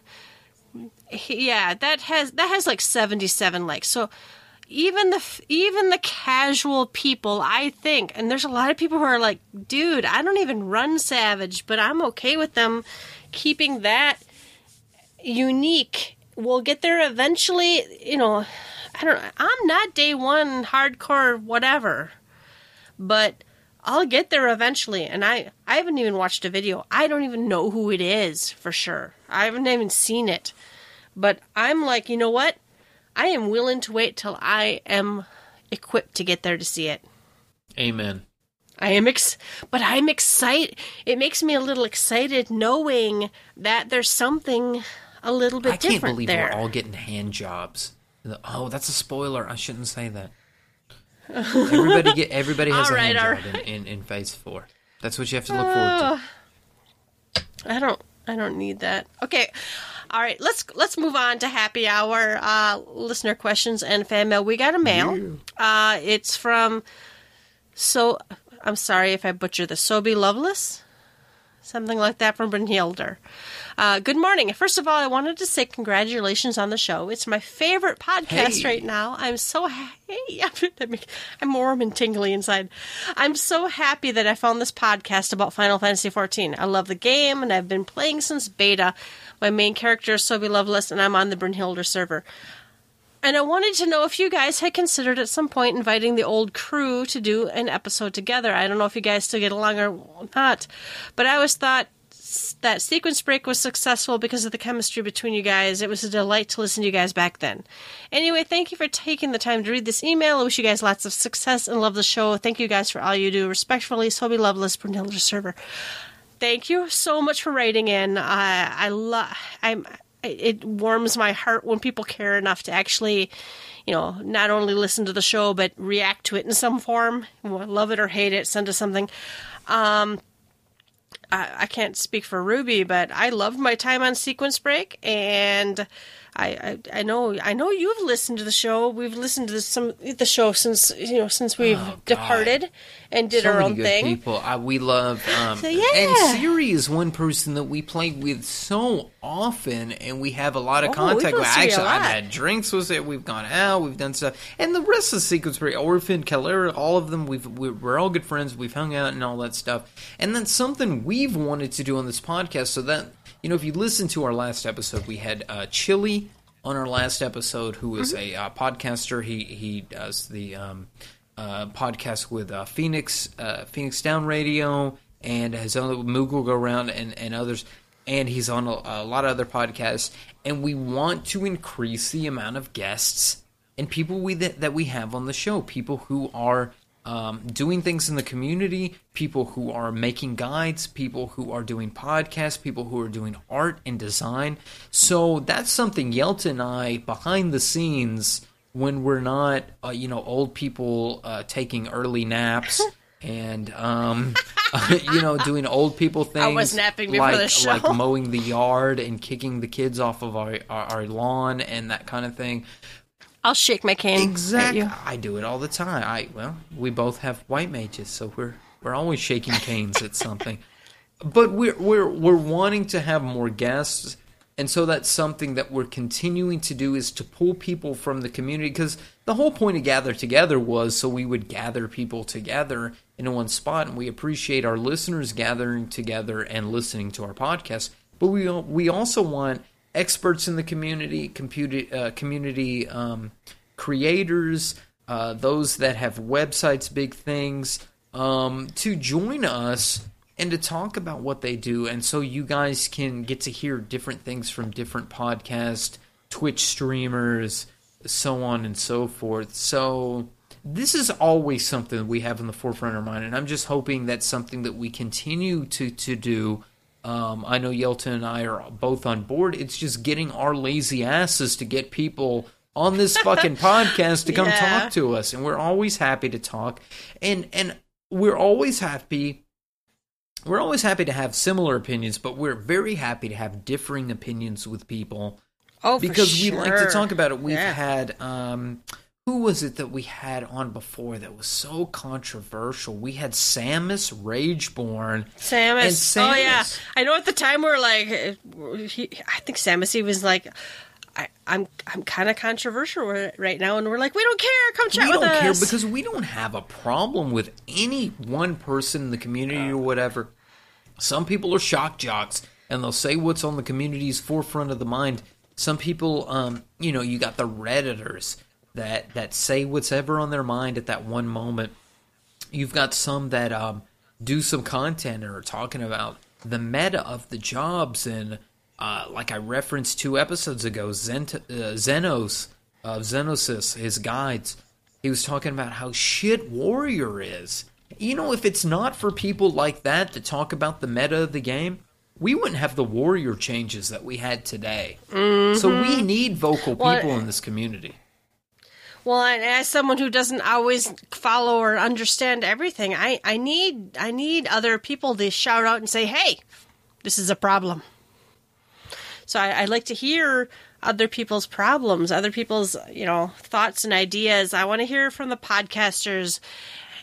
yeah that has that has like 77 likes so even the even the casual people i think and there's a lot of people who are like dude i don't even run savage but i'm okay with them keeping that unique we'll get there eventually you know i don't i'm not day one hardcore whatever but I'll get there eventually. And I, I haven't even watched a video. I don't even know who it is for sure. I haven't even seen it. But I'm like, you know what? I am willing to wait till I am equipped to get there to see it. Amen. I am ex, but I'm excited. It makes me a little excited knowing that there's something a little bit different. I can't believe there. we're all getting hand jobs. Oh, that's a spoiler. I shouldn't say that. everybody get everybody has All a right, hand job in, in, in phase four. That's what you have to look forward to. Ah. I don't I don't need that. Okay. All right, let's let's move on to happy hour uh, listener questions and fan mail. We got a mail. Uh, it's from so I'm sorry if I butcher this. Sobe Loveless, something like that from Brynhildr. Uh, good morning. First of all, I wanted to say congratulations on the show. It's my favorite podcast Hey. right now. I'm so happy. I'm warm and tingly inside. I'm so happy that I found this podcast about Final Fantasy XIV. I love the game, and I've been playing since beta. My main character is Sobe Loveless, and I'm on the Brynhildr server. And I wanted to know if you guys had considered at some point inviting the old crew to do an episode together. I don't know if you guys still get along or not, but I always thought that Sequence Break was successful because of the chemistry between you guys. It was a delight to listen to you guys back then. Anyway, thank you for taking the time to read this email. I wish you guys lots of success and love the show. Thank you guys for all you do. Respectfully, Sobe Loveless, Brynhildr Server. Thank you so much for writing in. I I love I'm it warms my heart when people care enough to actually, you know, not only listen to the show but react to it in some form, love it or hate it, send us something. Um, I, I can't speak for Ruby, but I loved my time on Sequence Break, and I, I, I know I know you've listened to the show. We've listened to some the show since you know since we've Oh, departed and did so our own thing. people. I, we love, um, So, yeah. and Siri is one person that we play with so often, and we have a lot of Oh, contact with. listened to you a Actually, I've had drinks with it. We've gone out. We've done stuff, and the rest of the sequence, Orphan, Calera, all of them. We've we're, we're all good friends. We've hung out and all that stuff, and that's something we've wanted to do on this podcast. So that you know, if you listen to our last episode, we had uh, Chili on our last episode, who is Mm-hmm. a uh, podcaster. He he does the um, uh, podcast with uh, Phoenix uh, Phoenix Down Radio and his own Moogle Go Around and, and others. And he's on a, a lot of other podcasts. And we want to increase the amount of guests and people we that, that we have on the show. People who are um, doing things in the community, people who are making guides, people who are doing podcasts, people who are doing art and design. So that's something Yelta and I, behind the scenes, when we're not, uh, you know, old people uh, taking early naps and, um, you know, doing old people things. was napping before like, the show. Like mowing the yard and kicking the kids off of our, our, our lawn and that kind of thing. I'll shake my cane Exactly. I do it all the time. I well, we both have white mages, so we're we're always shaking canes at something. But we're we're we're wanting to have more guests, and so that's something that we're continuing to do is to pull people from the community because the whole point of gather together was so we would gather people together in one spot, and we appreciate our listeners gathering together and listening to our podcast. But we we also want experts in the community, computer, uh, community um, creators, uh, those that have websites, big things, um, to join us and to talk about what they do. And so you guys can get to hear different things from different podcasts, Twitch streamers, so on and so forth. So this is always something we have in the forefront of our mind, and I'm just hoping that's something that we continue to to do. Um, I know Yelta and I are both on board. It's just getting our lazy asses to get people on this fucking podcast to come Yeah. talk to us, and we're always happy to talk, and and we're always happy. We're always happy to have similar opinions, but we're very happy to have differing opinions with people Oh, for because we like to talk about it. We've Yeah. had um who was it that we had on before that was so controversial? We had Samus Rageborn. Samus. And Oh yeah, I know. At the time, we are like, he, I think Samus. He was like, I, I'm I'm kind of controversial right now, and we're like, we don't care. Come chat we with don't care because we don't have a problem with any one person in the community or whatever. Some people are shock jocks and they'll say what's on the community's forefront of the mind. Some people, um, you know, you got the redditors that that say what's ever on their mind at that one moment. You've got some that um, do some content and are talking about the meta of the jobs and uh, like I referenced two episodes ago, Zent- uh, Zenos of Xenosis, his guides. He was talking about how shit Warrior is. You know, if it's not for people like that to talk about the meta of the game, we wouldn't have the Warrior changes that we had today. So we need vocal people Well, in this community. Well, and as someone who doesn't always follow or understand everything, I, I need I need other people to shout out and say, "Hey, this is a problem." So I, I like to hear other people's problems, other people's you know thoughts and ideas. I want to hear from the podcasters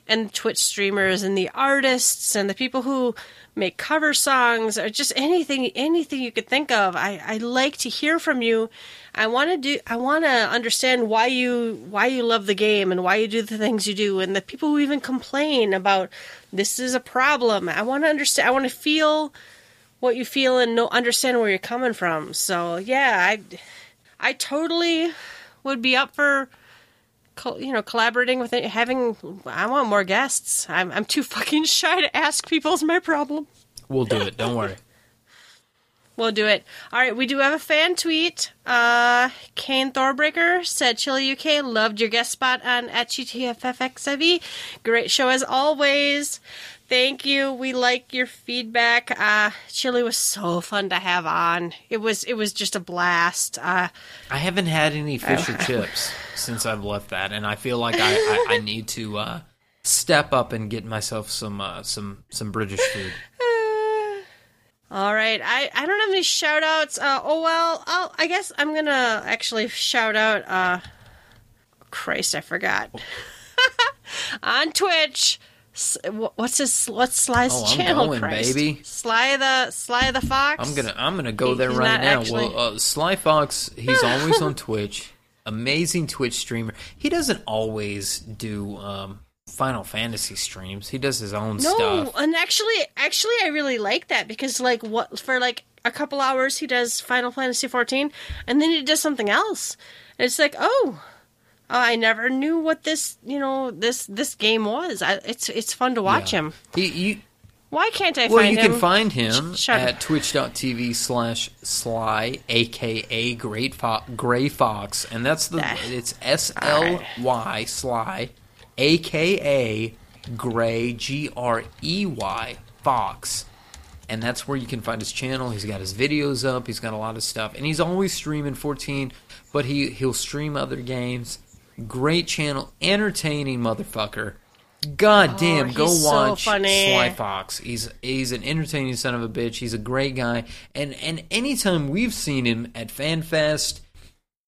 and Twitch streamers and the artists and the people who make cover songs or just anything anything you could think of. I, I like to hear from you. I want to do I want to understand why you why you love the game and why you do the things you do and the people who even complain about this is a problem. I want to understand I want to feel what you feel and know understand where you're coming from. So, yeah, I I totally would be up for you know, collaborating with it, having. I want more guests. I'm I'm too fucking shy to ask people. Is my problem. We'll do it. Don't worry. We'll do it. All right, we do have a fan tweet. Uh, Kane Thorbreaker said, Chili UK, loved your guest spot on at GTFFXIV. Great show as always. Thank you. We like your feedback. Uh, Chili was so fun to have on. It was it was just a blast. Uh, I haven't had any fish or chips since I've left that, and I feel like I, I, I need to uh, step up and get myself some uh, some some British food. all right, I, I don't have any shout outs. Uh, oh well, I'll, I guess I'm gonna actually shout out. Uh, Christ, I forgot. on Twitch. S- wh- What's his? What's Sly's Oh, I'm channel? going, Christ? baby. Sly the Sly the Fox. I'm gonna I'm gonna go He- there right now. actually- Well, uh, Sly Fox, he's always on Twitch. Amazing Twitch streamer. He doesn't always do um, Final Fantasy streams. He does his own No, stuff. and actually, actually, I really like that because, like, what for like a couple hours he does Final Fantasy 14, and then he does something else. And it's like, oh, Oh, I never knew what this, you know, this this game was. I, it's it's fun to watch Yeah. him. He, you, Why can't I well, find him? Well, you can find him Sh- at up. twitch.tv slash sly, aka Great Fo- Gray Fox. And that's the, That- it's S L Y, Sly, aka Gray, G R E Y, Fox. and that's where you can find his channel. He's got his videos up. He's got a lot of stuff, and he's always streaming 14. But he he'll stream other games. Great channel, entertaining motherfucker. God damn, Oh, go so watch funny. Sly Fox. He's he's an entertaining son of a bitch. He's a great guy, and and anytime we've seen him at FanFest,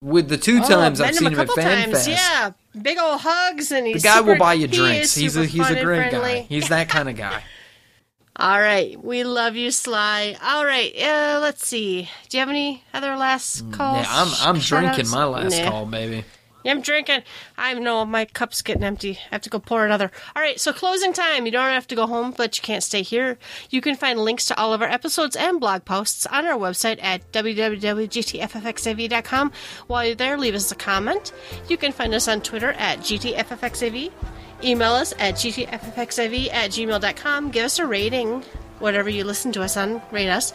with the two Oh, times I've seen him him at couple times. FanFest, Yeah, big old hugs, and he's the he's guy will buy you drinks. is He's a he's a great guy. He's that kind of guy. All right, we love you, Sly. All right, uh, let's see. Do you have any other last calls? Yeah, I'm I'm drinking Shout-outs? my last Nah. call, baby. I'm drinking. I know my cup's getting empty. I have to go pour another. All right, so closing time. You don't have to go home, but you can't stay here. You can find links to all of our episodes and blog posts on our website at www.gtffxiv.com. While you're there, leave us a comment. You can find us on Twitter at gtffxiv. Email us at gtffxiv at gmail.com. Give us a rating, whatever you listen to us on. Rate us.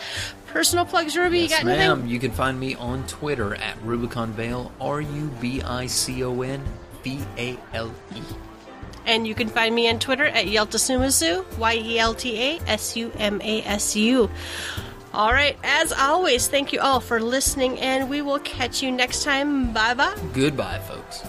Personal plugs, Ruby. you Yes, got anything? ma'am. You can find me on Twitter at Rubicon Vale, R U B I C O N V A L E. And you can find me on Twitter at Yelta Sumasu, Y E L T A S U M A S U. All right, as always, thank you all for listening, and we will catch you next time. Bye bye. Goodbye, folks.